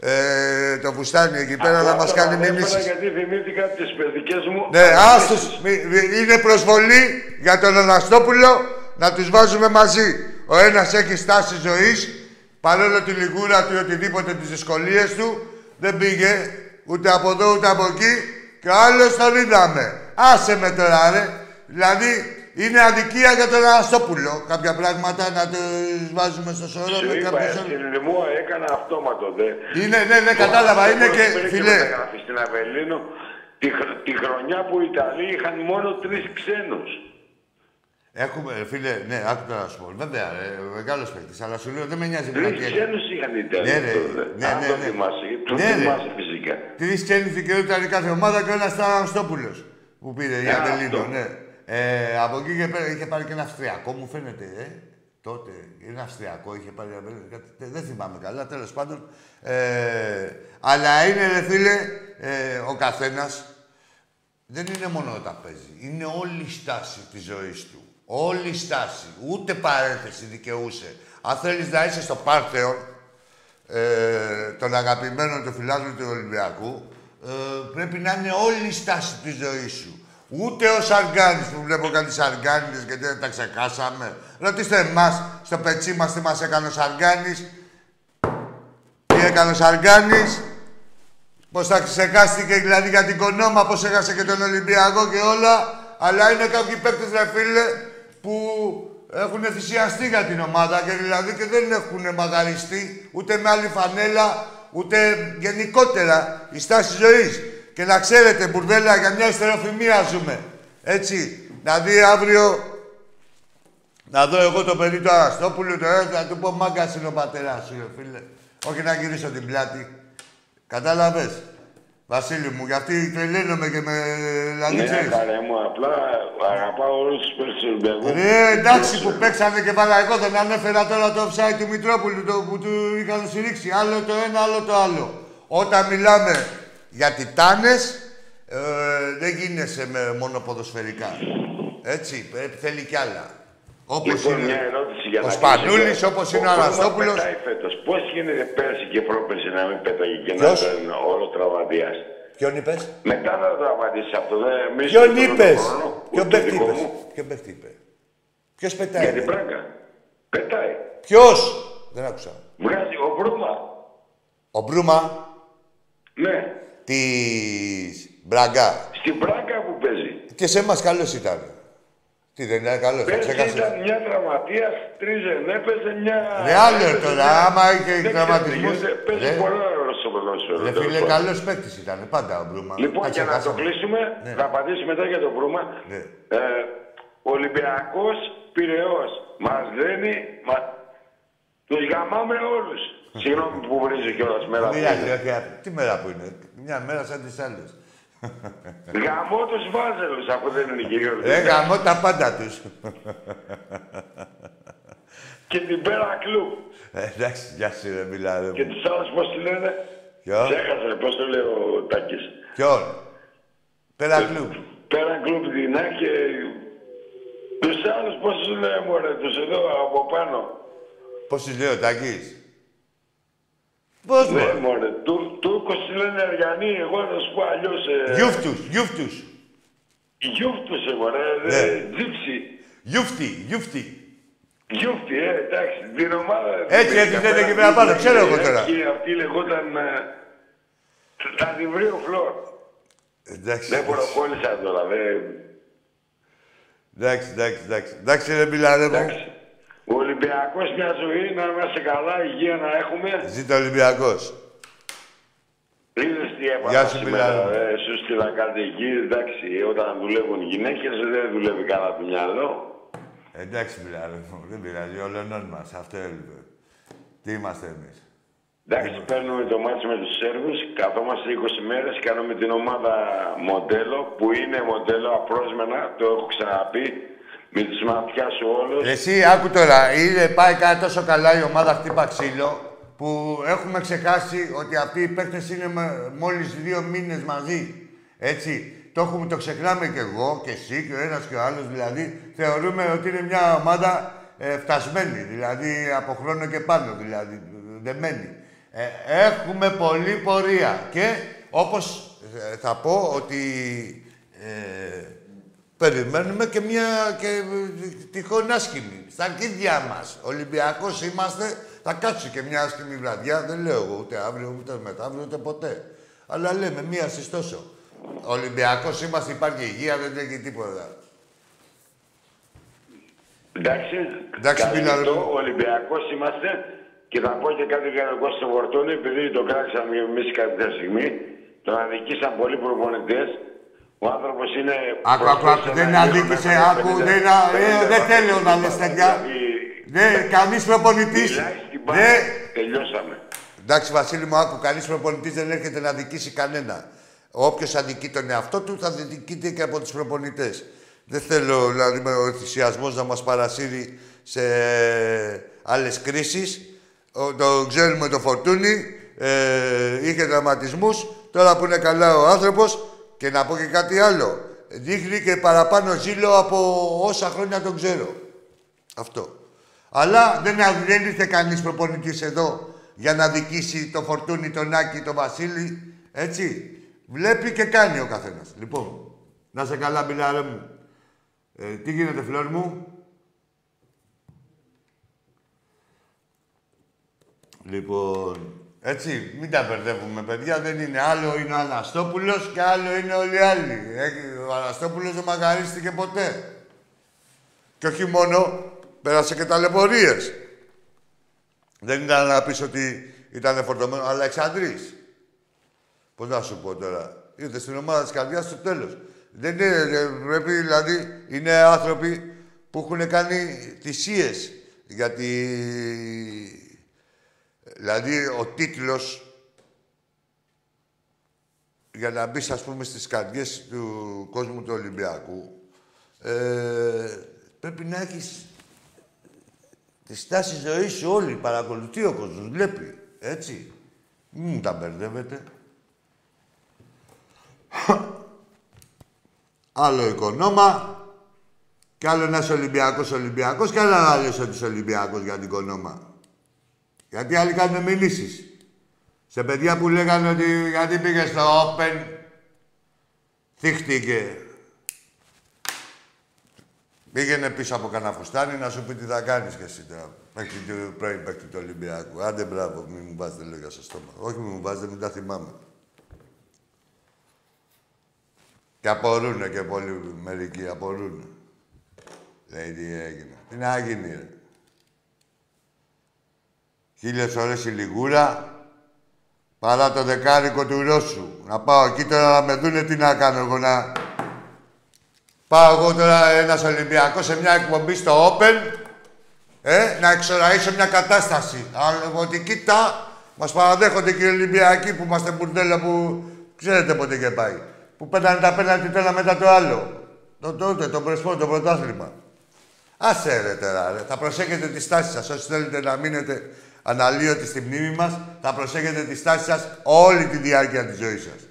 ε, το φουστάνι εκεί πέρα να Απλά μας το κάνει ανέφερα μηνύσεις. Γιατί θυμήθηκα τις παιδικές μου. Ναι, άστος. Μη- μη- Είναι προσβολή για τον Αναστόπουλο να τους βάζουμε μαζί. Ο ένας έχει στάση ζωής, παρόλο τη λιγούρα του ή οτιδήποτε τις δυσκολίες του, δεν πήγε ούτε από εδώ ούτε από εκεί και ο άλλος τον είδαμε. Άσε με τώρα, ρε. Δηλαδή, είναι αδικία για τον Αναστόπουλο κάποια πράγματα να τους βάζουμε στο σωρό Σου με είπα, κάποιους στην άλλους. Λιμούα έκανα αυτόματο, δε. Είναι, ναι, ναι, κατάλαβα. Είναι και, Πήρε φιλέ, μεταγραφή στην Αβελίνο, τη, χ- τη χρονιά που οι Ιταλοί είχαν μόνο τρεις ξένους. Έχουμε, ρε, φίλε, ναι, άκου τώρα να σου πω. Βέβαια, ρε, μεγάλος παίκτης, αλλά σου λέω δεν με νοιάζει Τρεις μετά τι έκανε. ξένους είχαν οι Ιταλοί Ναι, ρε, τότε. ναι, Αν ναι, το ναι. θυμάσαι, το Ναι, ρε. θυμάσαι φυσικά. Τρεις ξένοι δικαιούταν η κάθε ομάδα και ο ένας ήταν Αναστόπουλο που πήρε η Ε, Αντελίνο, αυτό. ναι. Ε, από εκεί και πέρα είχε πάρει και ένα Αυστριακό, μου φαίνεται, ε. Τότε ένα Αυστριακό είχε πάρει. κάτι- Δεν θυμάμαι καλά, τέλος πάντων. Ε, αλλά είναι, ρε φίλε, ε, ο καθένας δεν είναι μόνο όταν παίζει. Είναι όλη η στάση της ζωής του. Όλη η στάση. Ούτε παρένθεση δικαιούσε. Αν θέλεις να είσαι στο Πάρθεον ε, των αγαπημένων του φιλάθλων του Ολυμπιακού, ε, πρέπει να είναι όλη η στάση της ζωής σου. Ούτε ο Σαργκάνης που βλέπω κάτι Σαργκάνιδες γιατί δεν τα ξεκάσαμε. Ρωτήστε εμάς στο πετσί μας τι μας έκανε ο Σαργκάνης. Τι έκανε ο Σαργκάνης. Πώς θα ξεκάστηκε δηλαδή για την Κονόμα, πώς έχασε και τον Ολυμπιακό και όλα. Αλλά είναι κάποιοι παίκτες, ρε φίλε, που έχουν θυσιαστεί για την ομάδα και δηλαδή και δεν έχουν μαγαριστεί ούτε με άλλη φανέλα, ούτε γενικότερα η στάση ζωής. Και να ξέρετε, μπουρδέλα, για μια ιστεροφημία ζούμε. Έτσι, να δει αύριο να δω εγώ το παιδί του Αναστόπουλου, το ένα, να του πω μάγκα είναι ο πατέρας σου, ρε φίλε. Όχι να γυρίσω την πλάτη. Κατάλαβες. Βασίλη μου, γιατί τρελαίνομαι και με... Δηλαδή, Ναι, ξέρεις. χαρέ μου, απλά αγαπάω όλους τους παίκτες του Ολυμπιακού. Ρε, εντάξει που παίξανε και πάρα εγώ, δεν ανέφερα τώρα το offside του Μητρόπουλου το, που του είχαν συρρήξει. Άλλο το ένα, άλλο το άλλο. Όταν μιλάμε για τιτάνες, ε, δεν γίνεσαι με μόνο ποδοσφαιρικά. Έτσι, ε, θέλει κι άλλα. Όπως Λοιπόν, είναι μια ερώτηση για ο να Σπανούλης, κλείσω. όπως είναι ο Μπρούμα Αναστόπουλος. πετάει φέτος. Πώς γίνεται πέρσι και πρόπερσι να μην πέταγε και να Ποιος; ήταν όλο τραυματίας; Ποιον είπες; Μετά να τραυματίσεις αυτό, δεν μη Ποιον στον είπες; χρόνο, Ποιον ούτε παίχτη δικό είπες; μου. Ποιον παίχτη είπε; Ποιος πετάει; Για την πράγκα. Πετάει. Ποιος; Δεν άκουσα. Βγάζει ο Μπρούμα. Ο Μπρούμα; Ναι. Της Μπραγκά. Στην πράγκα που παίζει. Και σε εμάς καλός ήταν. Τι δεν ήταν καλός, θα Πέρσι ξέχασες. ήταν μια τραυματίας, τρεις δεν έπαιζε, μια... Ρε άλλο έπαιζε τώρα, μια- άμα είχε Δεν ξέρω τι τραυματισμούς. γίνεται, Παίζει Ρε. πολλά ρόλο στο ποδόσφαιρο. Ρε τέλος φίλε, πάντων. καλός παίκτης ήταν, πάντα ο Μπρούμα. Λοιπόν, Τα για να το ξεχάσαμε. κλείσουμε, Ναι. θα απαντήσει μετά για το Μπρούμα. Ναι. Ε, Ολυμπιακός Πυραιός. Μας λένε, μα... τους γαμάμε όλους. Συγγνώμη που βρίζει κιόλας μέρα που Μοιράζει, είναι. όχι, απ- Τι μέρα που είναι; Μια μέρα σαν τις άλλες. Γαμώ τους βάζελους, αφού δεν είναι και γιορτή. Ρε γαμώ τα πάντα τους. Και την πέρα κλουμπ. Ε, Εντάξει, γεια σου ρε μιλά. Και τους άλλους πώς τη λένε; Ποιος; Ξέχασα πώς το λέει ο Τάκης; Ποιον; Πέρα κλουμπ. Πέρα κλουμπ δεινά και... Τους άλλους πώς τους λέει μωρέ, τους εδώ από πάνω. Πώς τους λέει ο Τάκης; Πώς Ναι, μωρέ. μωρέ, Του- Τούρκος τη λένε Αριανοί, εγώ θα σου πω αλλιώς... ε, Γιούφτους, γιούφτους. Γιούφτους, ε, μωρέ, Ναι. ε, τζίψι. Γιούφτι, γιούφτι. Γιούφτι, ε, εντάξει, την ομάδα... Έτσι, έτσι την λένε εκεί πέρα πέρα πάνω, κλουμπ, ξέρω ε, εγώ τώρα. Και αυτή λεγόταν... ε, Θα την βρει ο Φλόρ. Εντάξει. Δεν προκόλλησα τώρα, δεν... Εντάξει, εντάξει, εντάξει. Εντάξει ρε μιλά ρε μου. Εντάξει. Ο Ολυμπιακός μια ζωή, να είμαστε καλά, υγεία να έχουμε. Ζήτω Ολυμπιακός. Είδες τι έπαθα Γεια σου, σήμερα, Μιλάνο. ε, σου στείλα κάτι εκεί, εντάξει, όταν δουλεύουν γυναίκες δεν δουλεύει καλά το μυαλό. Εντάξει μιλά ρε μου. Δεν πειράζει. Όλων μας. Αυτό έλειπε. Τι είμαστε εμείς; Εντάξει, παίρνουμε το μάτι με τους Σέρβους, καθόμαστε 20 μέρες, κάνουμε την ομάδα μοντέλο, που είναι μοντέλο απρόσμενα, το έχω ξαναπεί, με τις ματιάς σου όλους. Εσύ, άκου τώρα. Είναι, πάει κάτι τόσο καλά η ομάδα χτύπα ξύλο που έχουμε ξεχάσει ότι αυτοί οι παίκτες είναι με- μόλις δύο μήνες μαζί. Έτσι. Το έχουμε, το ξεχνάμε κι εγώ και εσύ και ο ένας και ο άλλος. Δηλαδή, θεωρούμε ότι είναι μια ομάδα ε, φτασμένη. Δηλαδή, από χρόνο και πάνω, δηλαδή, δεμένη. Ε, έχουμε πολλή πορεία. Και, όπως ε, θα πω ότι ε, Περιμένουμε και μια και, ε, τυχόν άσχημη. Στα αρχίδια μας. Ολυμπιακός είμαστε, θα κάτσει και μια άσχημη βραδιά. Δεν λέω εγώ ούτε αύριο, ούτε μετά, ούτε ποτέ. Αλλά λέμε μία στις τόσο. Ολυμπιακός είμαστε, υπάρχει υγεία, δεν τρέχει τίποτα. Εντάξει, Εντάξει, καλή Μίλα, ρε το, μου. Ολυμπιακός είμαστε και θα πω και κάτι για τον Κώστα Φορτούνη, επειδή το κράξαμε εμείς κάποια στιγμή, τον αδικήσαν πολλοί προπονητές. Ο άνθρωπος είναι... Άκου, άκου, άκου, προσφέρει δεν ένα αδίκησε, γύρω με άκου, 50, δεν, α- ε, 50 δεν θέλω να πράγματα. λες τέτοια. Δηλαδή, Δεν, κανείς προπονητής. Μιλάει στην μπάλα, Δεν, τελειώσαμε. Εντάξει, Βασίλη μου, άκου, κανείς προπονητής δεν έρχεται να δικήσει κανένα. Όποιος αδικεί τον εαυτό του, θα δικείται και από τους προπονητές. Δεν θέλω, δηλαδή, με ο ενθουσιασμός να μας παρασύρει σε άλλες κρίσεις. Ο, το ξέρουμε το Φορτούνι, ε, είχε δραματισμούς. Τώρα που είναι καλά ο άνθρωπος, και να πω και κάτι άλλο. Δείχνει και παραπάνω ζήλο από όσα χρόνια τον ξέρω. Αυτό. Αλλά δεν, δεν ήρθε κανείς προπονητής εδώ για να δικήσει το Φορτούνι, τον Άκη, τον Βασίλη. Έτσι. Βλέπει και κάνει ο καθένας. Λοιπόν, να σε καλά, μιλάρε μου. Ε, τι γίνεται, φλόρ μου; Λοιπόν, έτσι, μην τα μπερδεύουμε, παιδιά. Δεν είναι άλλο είναι ο Αναστόπουλος και άλλο είναι όλοι οι άλλοι. Έχει- Ο Αναστόπουλος δεν μαγαρίστηκε ποτέ. Και όχι μόνο, πέρασε και ταλαιπωρίες. Δεν ήταν να πεις ότι ήταν φορτωμένο, αλλά εξαντρής. Πώς να σου πω τώρα. Ήρθε στην ομάδα της καρδιάς στο τέλος. Δεν είναι, δεν πρέπει, δηλαδή, είναι άνθρωποι που έχουν κάνει θυσίες. Γιατί, δηλαδή, ο τίτλος για να μπεις, ας πούμε, στις καρδιές του κόσμου του Ολυμπιακού, ε, πρέπει να έχεις τη στάση ζωής σου όλη. Παρακολουθεί ο κόσμος, βλέπει. Έτσι. Μην μου τα μπερδεύετε. άλλο οικονόμα και άλλο ένας Ολυμπιακός Ολυμπιακός και άλλο άλλος ότι Ολυμπιακός για την οικονόμα. Γιατί άλλοι κάνουν μιλήσεις. Σε παιδιά που λέγανε ότι γιατί πήγε στο Open, θύχτηκε. Πήγαινε πίσω από κανένα φουστάνι να σου πει τι θα κάνεις και εσύ τώρα. Μέχρι το πρώην παίκτη του Ολυμπιακού. Άντε μπράβο, μην μου βάζετε λόγια στο στόμα. Όχι, μην μου βάζετε, μην τα θυμάμαι. Και απορρούνε και πολλοί μερικοί, απορρούνε. Λέει τι έγινε. Τι να γίνει, ρε. Χίλιες ώρες η λιγούρα, παρά το δεκάρικο του Ρώσου. Να πάω εκεί τώρα να με δούνε τι να κάνω εγώ να... Πάω εγώ τώρα ένας Ολυμπιακός σε μια εκπομπή στο Open, ε, να εξοραίσω μια κατάσταση. Αλλά ότι κοίτα, μας παραδέχονται και οι Ολυμπιακοί που είμαστε μπουρδέλα που ξέρετε πότε και πάει. Που πέτανε τα πέναλτι το ένα μετά το άλλο. Το τότε, το πρεσπό, το πρωτάθλημα. Άσε ρε τώρα, ρε. Θα προσέχετε τη στάση σας. Όσοι θέλετε να μείνετε αναλύωτοι στη μνήμη μας, θα προσέχετε τη στάση σας όλη τη διάρκεια της ζωής σας.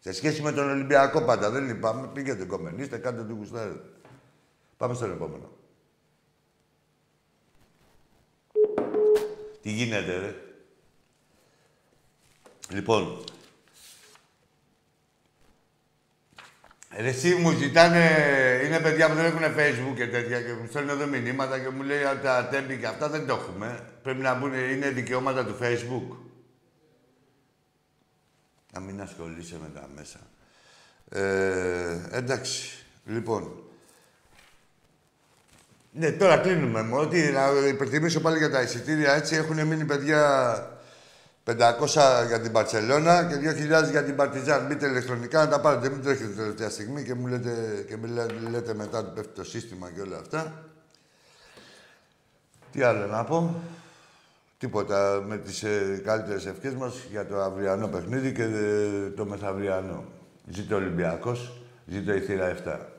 Σε σχέση με τον Ολυμπιακό πάντα, δεν λυπάμαι. Πήγαινε κομμενίστε, κάντε το γουστάρετε. Πάμε στον επόμενο. Τι γίνεται, ρε; Λοιπόν, εσύ μου ζητάνε, είναι παιδιά που δεν έχουν facebook και τέτοια και μου στέλνουν εδώ μηνύματα και μου λέει ότι τα τέμπη και αυτά δεν το έχουμε. Πρέπει να μπουν, είναι δικαιώματα του facebook. Να μην ασχολείσαι με τα μέσα. Ε, εντάξει, λοιπόν. Ναι, τώρα κλείνουμε. Μόνο ότι να υπενθυμίσω πάλι για τα εισιτήρια. Έτσι έχουν μείνει παιδιά 500 για την Παρσελώνα και 2.000 για την Παρτιζάν. Μπείτε ηλεκτρονικά να τα πάρετε. Μην τρέχετε τελευταία στιγμή και μου λέτε, και λέτε μετά ότι πέφτει το σύστημα και όλα αυτά. Τι άλλο να πω; Τίποτα με τις ε, καλύτερες ευχές μας για το αυριανό παιχνίδι και ε, το μεθαυριανό. Ζήτω ο Ολυμπιακός, ζήτω η θύρα 7.